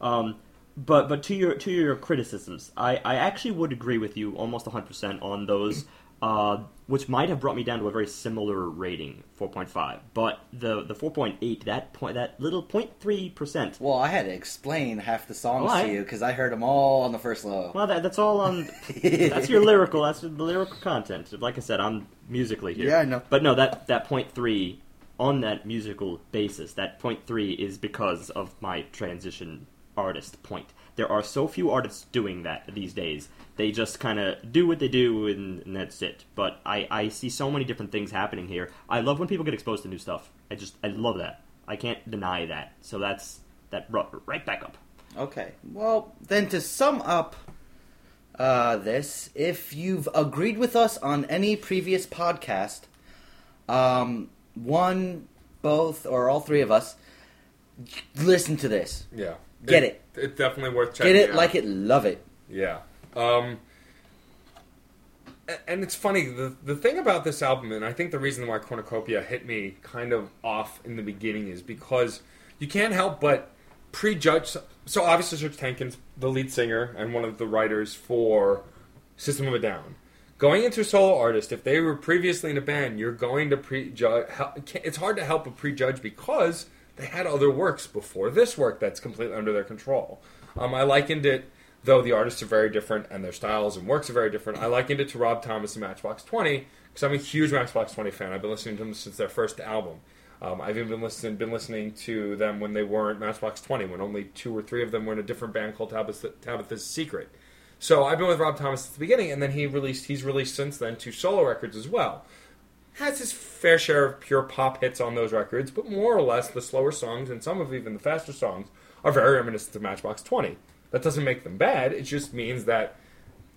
um, but but to your to your criticisms, I, I actually would agree with you almost 100 percent on those, uh, which might have brought me down to a very similar rating, 4.5. But the the 4.8, that point, that little 0.3 percent. Well, I had to explain half the songs Why? to you because I heard them all on the first low. Well, that, that's all on. that's your lyrical. That's the lyrical content. Like I said, I'm musically here. Yeah, I know. But no, that that point three on that musical basis, that point three is because of my transition artist point. There are so few artists doing that these days. They just kind of do what they do, and, and that's it. But I, I see so many different things happening here. I love when people get exposed to new stuff. I just I love that. I can't deny that. So that's that ru- right back up. Okay. Well, then to sum up uh, this, if you've agreed with us on any previous podcast, Um, one, both, or all three of us, listen to this. Yeah, Get it. It's definitely worth checking. Get it, out. like it, love it. Yeah. Um, and it's funny the the thing about this album, and I think the reason why Cornucopia hit me kind of off in the beginning is because you can't help but prejudge. So obviously, Serj Tankian's the lead singer and one of the writers for System of a Down. Going into a solo artist, if they were previously in a band, you're going to prejudge. It's hard to help but prejudge because they had other works before this work that's completely under their control. Um, I likened it, though the artists are very different and their styles and works are very different. I likened it to Rob Thomas and Matchbox Twenty because I'm a huge Matchbox Twenty fan. I've been listening to them since their first album. Um, I've even been listening, been listening to them when they weren't Matchbox Twenty, when only two or three of them were in a different band called Tabitha, Tabitha's Secret. So I've been with Rob Thomas at the beginning, and then he released. He's released since then two solo records as well. Has his fair share of pure pop hits on those records, but more or less the slower songs and some of even the faster songs are very reminiscent of Matchbox Twenty. That doesn't make them bad. It just means that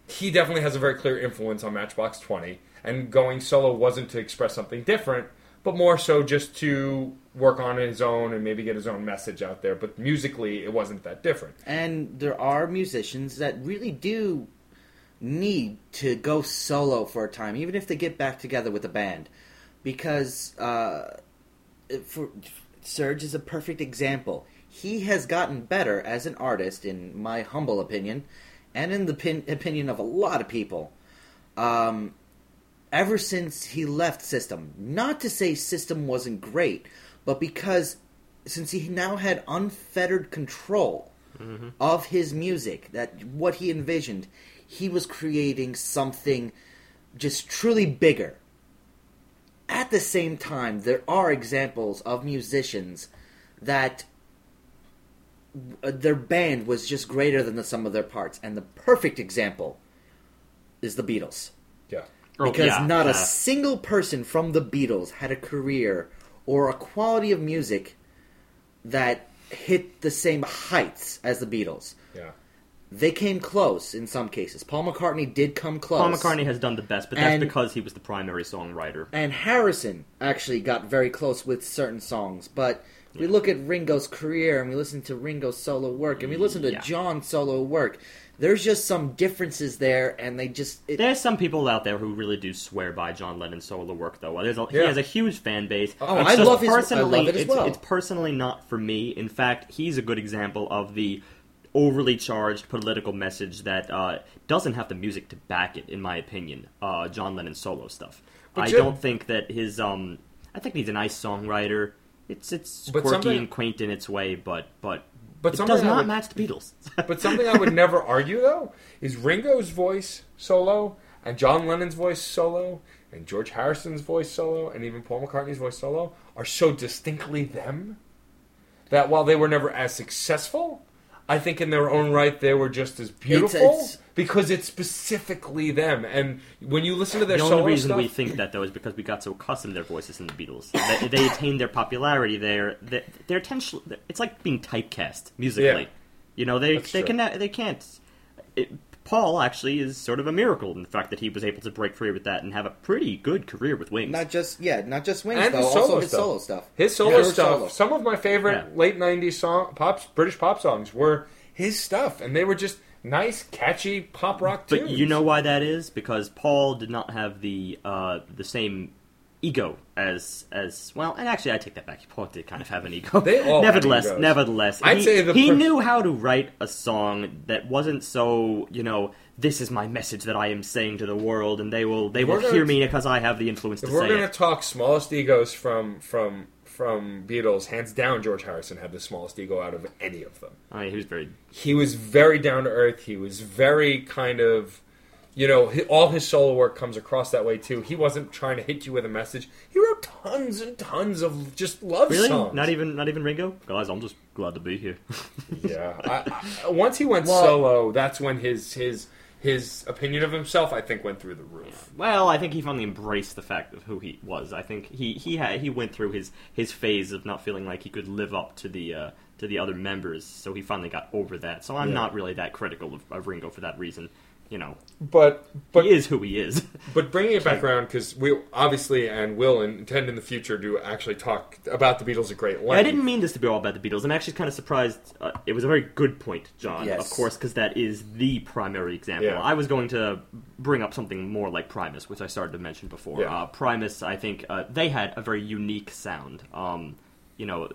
he definitely has a very clear influence on Matchbox Twenty, and going solo wasn't to express something different, but more so just to work on his own and maybe get his own message out there. But musically, it wasn't that different. And there are musicians that really do need to go solo for a time, even if they get back together with a band, because uh, for Serj is a perfect example. He has gotten better as an artist, in my humble opinion, and in the pin- opinion of a lot of people. Um, ever since he left System, not to say System wasn't great, but because since he now had unfettered control of his music, that what he envisioned, he was creating something just truly bigger. At the same time, there are examples of musicians that uh, their band was just greater than the sum of their parts, and the perfect example is the Beatles Yeah. Oh, because yeah, not yeah. a single person from the Beatles had a career or a quality of music that hit the same heights as the Beatles. Yeah. They came close in some cases. Paul McCartney did come close. Paul McCartney has done the best, but that's And- because he was the primary songwriter. and Harrison actually got very close with certain songs, but we look at Ringo's career and we listen to Ringo's solo work and we listen to Yeah. John's solo work. There's just some differences there, and they just it, There's some people out there who really do swear by John Lennon's solo work, though. There's a, He has a huge fan base. Oh, It's I love his- I personally, love it as it's, well. it's personally not for me. In fact, he's a good example of the overly charged political message that uh, doesn't have the music to back it, in my opinion. Uh, John Lennon's solo stuff. But I Jim- don't think that his. Um, I think he's a nice songwriter. It's it's quirky and quaint in its way, but but But it does not would- match the Beatles. But something I would never argue though is Ringo's voice solo and John Lennon's voice solo and George Harrison's voice solo and even Paul McCartney's voice solo are so distinctly them that while they were never as successful, I think in their own right they were just as beautiful it's- because it's specifically them. And when you listen to their the solo only reason stuff, we think that though is because we got so accustomed to their voices in the Beatles. they, they attained their popularity. Their their, their attention. It's like being typecast musically. Yeah. You know they That's they true. can they can't. It, Paul actually is sort of a miracle in the fact that he was able to break free with that and have a pretty good career with Wings. not just yeah, not just Wings And though, his also his stuff. solo stuff. His solo Pure stuff. solo. Some of my favorite Yeah. late '90s song, pop, British pop songs were his stuff, and they were just nice, catchy pop rock tunes. But you know why that is? Because Paul did not have the uh, the same ego as as well. And actually, I take that back. Paul did kind of have an ego. They all nevertheless, nevertheless, I'd he, say the he per- knew how to write a song that wasn't so you know. This is my message that I am saying to the world, and they will they will hear me because I have the influence If to we're say going to talk smallest egos from from from Beatles, hands down, George Harrison had the smallest ego out of any of them. I mean, he was very He was very down to earth. He was very kind of, you know, all his solo work comes across that way too. He wasn't trying to hit you with a message. He wrote tons and tons of just love really songs. not even not even Ringo. Guys, I'm just glad to be here. yeah. I, I, once he went Well- solo, that's when his his his opinion of himself, I think, went through the roof. Well, I think he finally embraced the fact of who he was. I think he he had, he went through his his phase of not feeling like he could live up to the uh, to the other members, so he finally got over that. So I'm Yeah. not really that critical of, of Ringo for that reason. You know, But but he is who he is. But bringing it back around because we obviously and will intend in the future to actually talk about the Beatles at great length. I didn't mean this to be all about the Beatles. I'm actually kind of surprised. Uh, it was a very good point, John. Yes. Of course, because that is the primary example. Yeah. I was going to bring up something more like Primus, which I started to mention before. Yeah. Uh, Primus, I think uh, they had a very unique sound. Um, you know,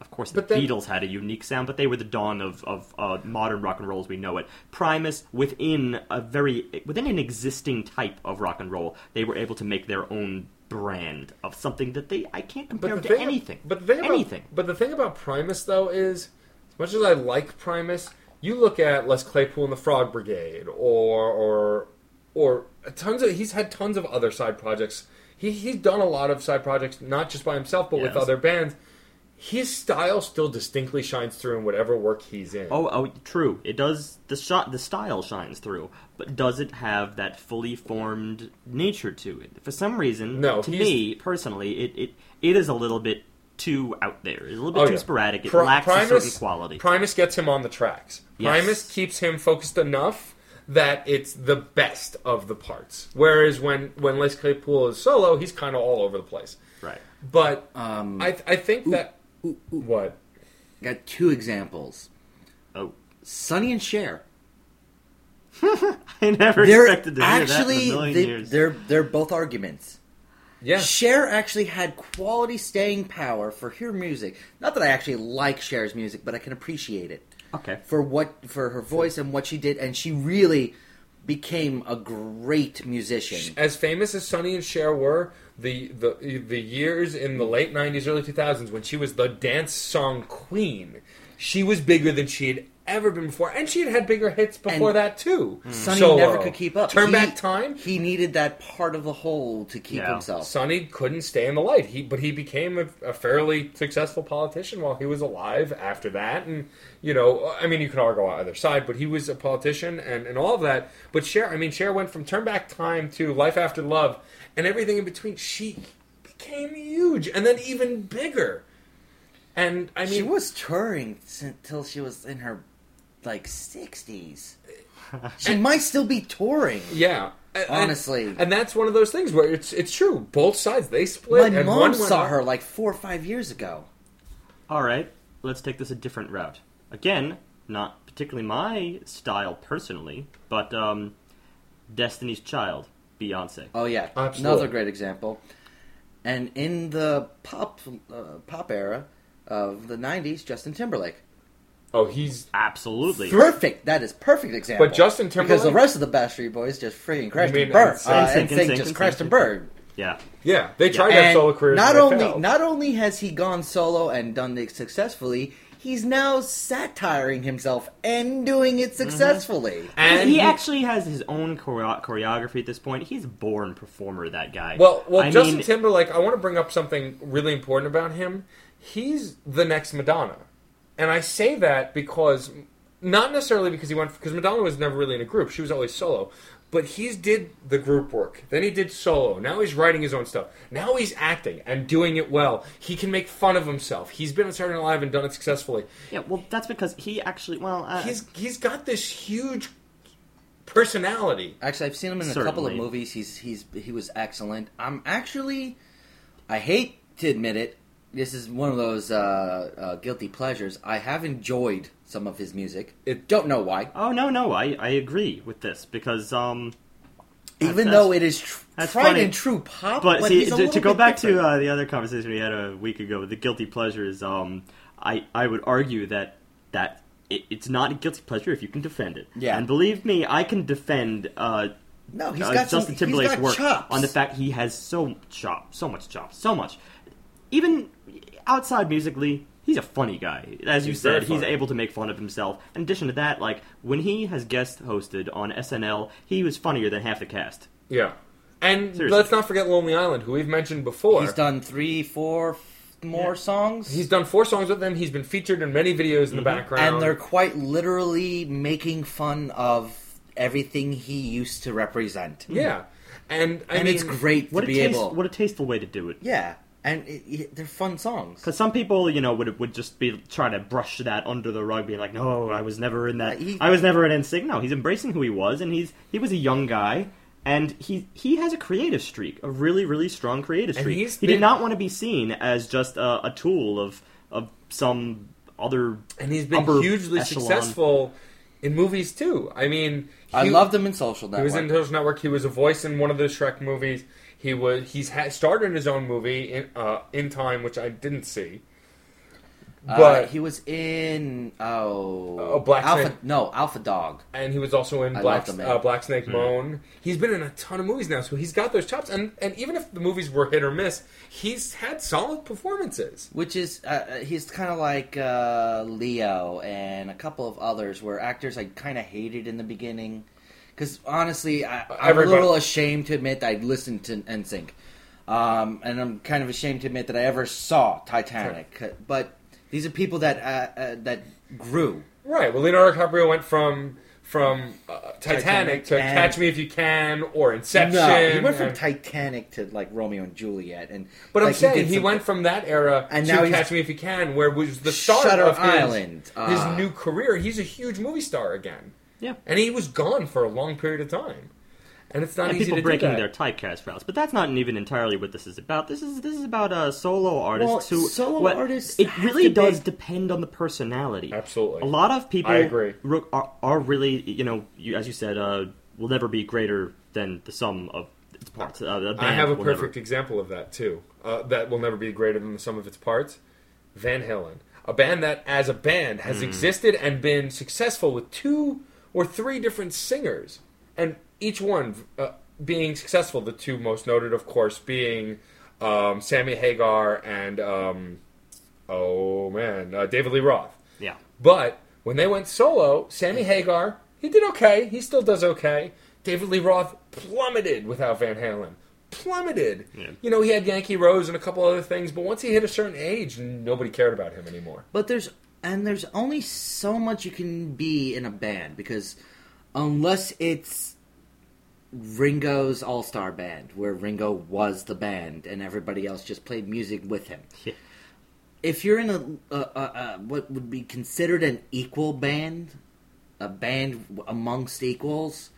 of course, the then- Beatles had a unique sound, but they were the dawn of, of uh, modern rock and roll as we know it. Primus, within a very within an existing type of rock and roll, they were able to make their own brand of something that they I can't compare to thing, anything. But the thing about, anything. But the thing about Primus though is, as much as I like Primus, you look at Les Claypool and the Frog Brigade, or or or tons of he's had tons of other side projects. He he's done a lot of side projects, not just by himself, but with other bands. His style still distinctly shines through in whatever work he's in. Oh, oh, true. It does. The shot, the style shines through, but does it have that fully formed nature to it? For some reason, No, To me personally, it, it it is a little bit too out there. It's a little bit Oh, too yeah. sporadic. It Pri- lacks a certain quality. Primus gets him on the tracks. Yes. Primus keeps him focused enough that it's the best of the parts. Whereas when when Les Claypool is solo, he's kind of all over the place. right. But Um, I I think that what got two examples. Oh, Sonny and Cher. I never They're expected to hear that actually a they, years. they're they're both arguments. yeah Cher actually had quality staying power for her music. Not that I actually like Cher's music, but I can appreciate it Okay. for what for her voice and what she did, and she really became a great musician. as famous as Sonny and Cher were, the the the years in the late '90s, early 2000s when she was the dance song queen, she was bigger than she had ever been before, and she had had bigger hits before And that too. Sonny Solo. never could keep up. Turn He- back time. He needed that part of the whole to keep Yeah. himself. Sonny couldn't stay in the light. He but he became a, a fairly successful politician while he was alive. After that, and you know, I mean, you could argue on either side, but he was a politician and, and all of that. But Cher, I mean, Cher went from Turn Back Time to Life After Love and everything in between. She became huge, and then even bigger. And I mean, she was touring until she was in her like sixties. She might still be touring. yeah. And- Honestly. and, that's one of those things where it's it's true. Both sides they split. My and mom one saw her like four or five years ago. All right. Let's take this a different route. Again, not particularly my style personally, but um, Destiny's Child, Beyonce. Oh yeah, Absolutely. another great example. And in the pop uh, pop era of the '90s, Justin Timberlake. Oh, he's Absolutely. Perfect. That is perfect example. But Justin Timberlake, because the rest of the Backstreet Boys just freaking crashed mean and burned. NSYNC, Uh, NSYNC, NSYNC just crashed and NSYNC. burned. Yeah. yeah. They tried to have solo careers. not and only failed. not only has he gone solo and done it successfully, he's now satiring himself and doing it successfully. and he, he- actually has his own choreo- choreography at this point. He's a born performer, that guy. Well, well, I Justin mean, Timberlake. I want to bring up something really important about him. He's the next Madonna, and I say that because not necessarily because he went because Madonna was never really in a group; she was always solo. But he's did the group work. Then he did solo. Now he's writing his own stuff. Now he's acting and doing it well. He can make fun of himself. He's been on Saturday Night Live and done it successfully. yeah, well, that's because he actually, well, uh, He's he's got this huge personality. Actually, I've seen him in a couple of movies. He's he's he was excellent. I'm actually, I hate to admit it. This is one of those uh, uh, guilty pleasures. I have enjoyed some of his music. It- Don't know why. oh no, no, I, I agree with this because um, Even That's- though it is tr- tried funny. and true pop, But but see, to, to go back to uh, the other conversation we had a week ago, the guilty pleasures. Um, I I would argue that that it, it's not a guilty pleasure if you can defend it. Yeah. and believe me, I can defend. Uh, no, he's uh, got Justin some, Timberlake's he's got work chops. on the fact he has so chop, so much chop, so much. Even outside musically, he's a funny guy. As you He's very said, he's able to make fun of himself. In addition to that, like when he has guest hosted on SNL, he was funnier than half the cast. Yeah, and Seriously. let's not forget Lonely Island, who we've mentioned before. He's done three, four f- more songs. He's done four songs with them. He's been featured in many videos in Mm-hmm. the background. and they're quite literally making fun of everything he used to represent. yeah, and I and mean, it's great to What a be taste, able. what a tasteful way to do it. yeah, and it, it, they're fun songs. Because some people, you know, would would just be trying to brush that under the rug, being like, "No, I was never in that. Uh, he- I was never in NSYNC." No, he's embracing who he was, and he's he was a young guy, and he he has a creative streak, a really really strong creative streak. he been- did not want to be seen as just a, a tool of of some other. and he's been hugely echelon. successful in movies too. I mean, I he- loved him in Social Network. He was in Social Network. He was a voice in one of the Shrek movies. He was he's ha- starred in his own movie in uh, in time, which I didn't see. Uh, But he was in oh, Oh, Black Alpha Snake. no Alpha Dog. and he was also in I Black loved him, man. uh, Black Snake Hmm. Moan. He's been in a ton of movies now, so he's got those chops. And and even if the movies were hit or miss, he's had solid performances. Which is uh, uh, he's kind of like uh, Leo and a couple of others where actors I kind of hated in the beginning. Because honestly, I, I'm Everybody- a little ashamed to admit that I listened to NSYNC, um, and I'm kind of ashamed to admit that I ever saw Titanic. But these are people that uh, uh, that grew. Right. Well, Leonardo DiCaprio went from from uh, Titanic, Titanic to and- Catch Me If You Can or Inception. No, he went from Titanic to like Romeo and Juliet, and But I'm saying did he some- went from that era And to now he's- Catch Me If You Can, where was the start Shutter of his, Island, his uh, new career. He's a huge movie star again, Yeah. and he was gone for a long period of time. And it's not And easy people to breaking do their that. typecast routes, but that's not even entirely what this is about. This is this is about uh, solo artists Well, who solo what- artists It have really to does be- depend on the personality. Absolutely. a lot of people I agree. Are, are really you know you, as you said uh, will never be greater than the sum of its parts. Uh, a I band have a will never- perfect example of that too. Uh, that will never be greater than the sum of its parts. Van Halen, a band that, as a band, has existed and been successful with two or three different singers, and each one uh, being successful. The two most noted, of course, being um, Sammy Hagar and um, oh man, uh, David Lee Roth. yeah. But when they went solo, Sammy Hagar, he did okay. He still does okay. David Lee Roth plummeted without Van Halen. Plummeted. Yeah. You know, he had Yankee Rose and a couple other things, but once he hit a certain age, nobody cared about him anymore. But there's and there's only so much you can be in a band because unless it's Ringo's All Star Band, where Ringo was the band and everybody else just played music with him. Yeah. If you're in a, a, a, a what would be considered an equal band, a band amongst equals,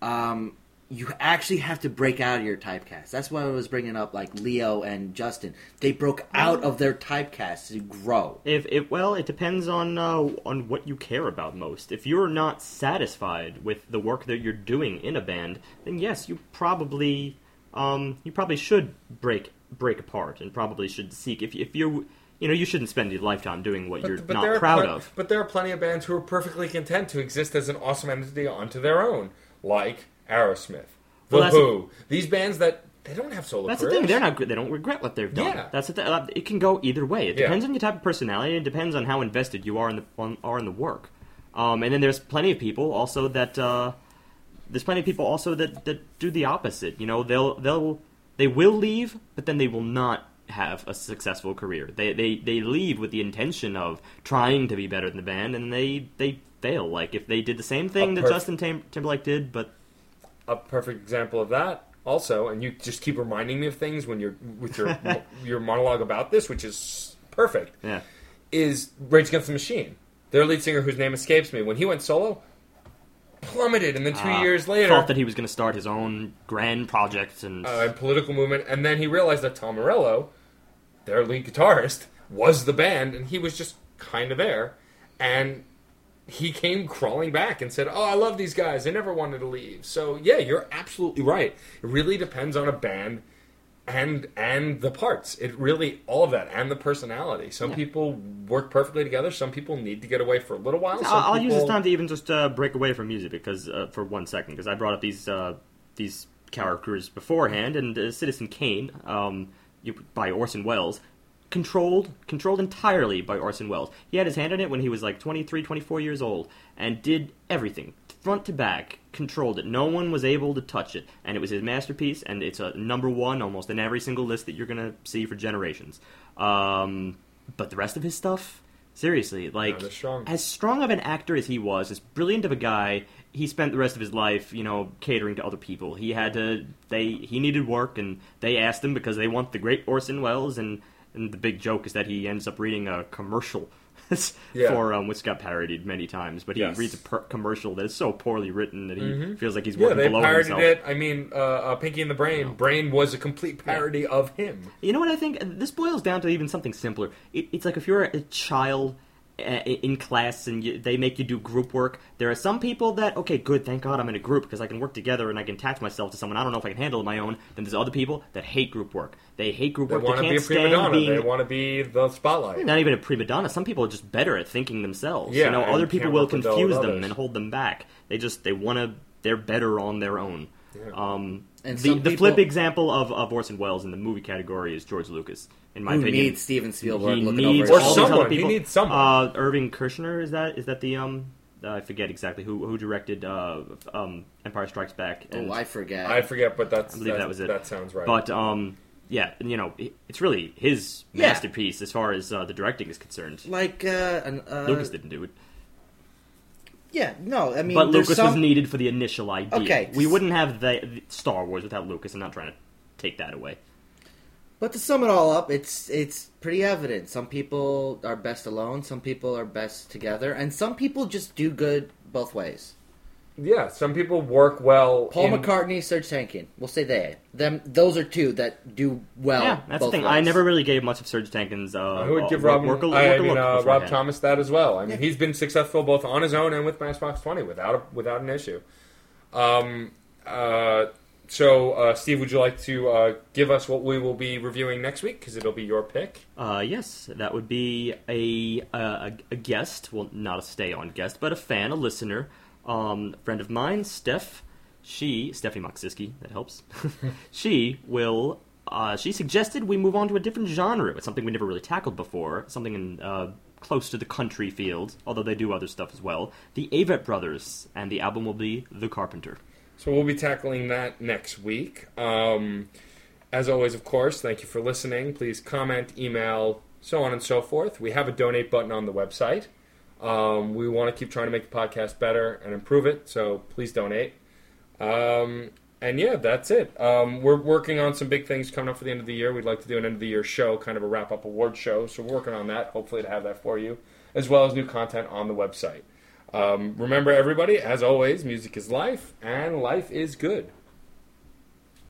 um, you actually have to break out of your typecast. That's why I was bringing up like Leo and Justin. They broke out of their typecast to grow. If it well, it depends on uh, on what you care about most. If you're not satisfied with the work that you're doing in a band, then yes, you probably um, you probably should break break apart and probably should seek if if you you know you shouldn't spend your lifetime doing what you're there not proud plen- of. But there are plenty of bands who are perfectly content to exist as an awesome entity onto their own, like Aerosmith, The Well, Who. These bands that they don't have solo That's the thing. They're not. Good they don't regret what they've done. Yeah. That's the th- uh, It can go either way. It Yeah. depends on your type of personality. and It depends on how invested you are in the on, are in the work. Um, and then there's plenty of people also that uh, there's plenty of people also that, that do the opposite. You know, they'll they'll they will leave, but then they will not have a successful career. They they they leave with the intention of trying to be better than the band, and they they fail. Like if they did the same thing that perf- Justin Tim- Timberlake did, but a perfect example of that also and you just keep reminding me of things when you're with your your monologue about this which is perfect yeah. is Rage Against the Machine their lead singer whose name escapes me when he went solo plummeted and then two Uh, years later thought that he was going to start his own grand project and uh, and political movement and then he realized that Tom Morello their lead guitarist was the band and he was just kind of there and he came crawling back and said, "Oh, I love these guys. I never wanted to leave." So yeah, you're absolutely right. It really depends on a band and and the parts. It really all of that and the personality. Some people work perfectly together. Some people need to get away for a little while. Some I'll, I'll use this time to even just uh, break away from music because uh, for one second because I brought up these uh, these characters beforehand and uh, Citizen Kane um, you, by Orson Welles controlled controlled entirely by Orson Welles. He had his hand in it when he was like 23, 24 years old and did everything front to back, controlled it. No one was able to touch it, and it was his masterpiece. And it's a number one almost in every single list that you're gonna see for generations. Um, but the rest of his stuff Seriously, like they're strong. as strong of an actor as he was, as brilliant of a guy, he spent the rest of his life, you know, catering to other people. He had to they he needed work and they asked him because they want the great Orson Welles and and the big joke is that he ends up reading a commercial Yeah. for um, which got parodied many times, but he Yes. reads a per- commercial that is so poorly written that he feels like he's Yeah, working they below parodied himself. it. I mean, uh, uh, Pinky and the Brain. Brain was a complete parody of him. You know what I think? This boils down to even something simpler. It, it's like if you're a child in class and you, they make you do group work. There are some people that, okay, good, thank God I'm in a group because I can work together and I can attach myself to someone. I don't know if I can handle it on my own. Then there's other people that hate group work. They hate group work. They work. want to be a prima donna. being They want to be the spotlight. not even a prima donna. Some people are just better at thinking themselves. Yeah, you know, other people will work with all confuse them others. and hold them back. They just they want to. They're better on their own. Yeah. Um, And the some the flip example of, of Orson Welles in the movie category is George Lucas. In my Who opinion, needs Steven Spielberg he looking needs over Or all his these shoulder? someone. other He needs someone. Uh, Irvin Kershner is that is that the um uh, I forget exactly who who directed uh, um, Empire Strikes Back. And, Oh, I forget. I forget, but that's I believe that, that was it. That sounds right. But um yeah, you know it's really his Yeah. masterpiece as far as uh, the directing is concerned. like uh, an, uh, Lucas didn't do it, Yeah, no, I mean, but Lucas some... was needed for the initial idea. Okay. we wouldn't have the, the Star Wars without Lucas. I'm not trying to take that away. But to sum it all up, it's it's pretty evident. Some people are best alone, some people are best together, and some people just do good both ways. Yeah, some people work well. Paul in- McCartney, Serj Tankian. We'll say they. Them. Those are two that do well. yeah, that's the thing. ways. I never really gave much of Serj Tankian's. Uh, I would give uh, Rob, work, work, a- I work a mean, look uh, Rob. Thomas that as well. I mean, Yeah. he's been successful both on his own and with Matchbox Twenty without a, without an issue. Um, uh, so, uh, Steve, would you like to uh, give us what we will be reviewing next week? Because it'll be your pick. Uh, yes, that would be a, a a guest. Well, not a stay-on guest, but a fan, a listener, um, a friend of mine, Steph. She, Stephanie Moksiski, that helps. she will. Uh, she suggested we move on to a different genre. It's something we never really tackled before. Something in uh, close to the country field, although they do other stuff as well. The Avett Brothers, and the album will be The Carpenter. So we'll be tackling that next week. Um, as always, of course, thank you for listening. Please comment, email, so on and so forth. We have a donate button on the website. Um, we want to keep trying to make the podcast better and improve it, so please donate. Um, and yeah, that's it. Um, we're working on some big things coming up for the end of the year. We'd like to do an end of the year show, kind of a wrap up award show. So we're working on that, hopefully to have that for you, as well as new content on the website. Um, remember, everybody, as always, music is life, and life is good.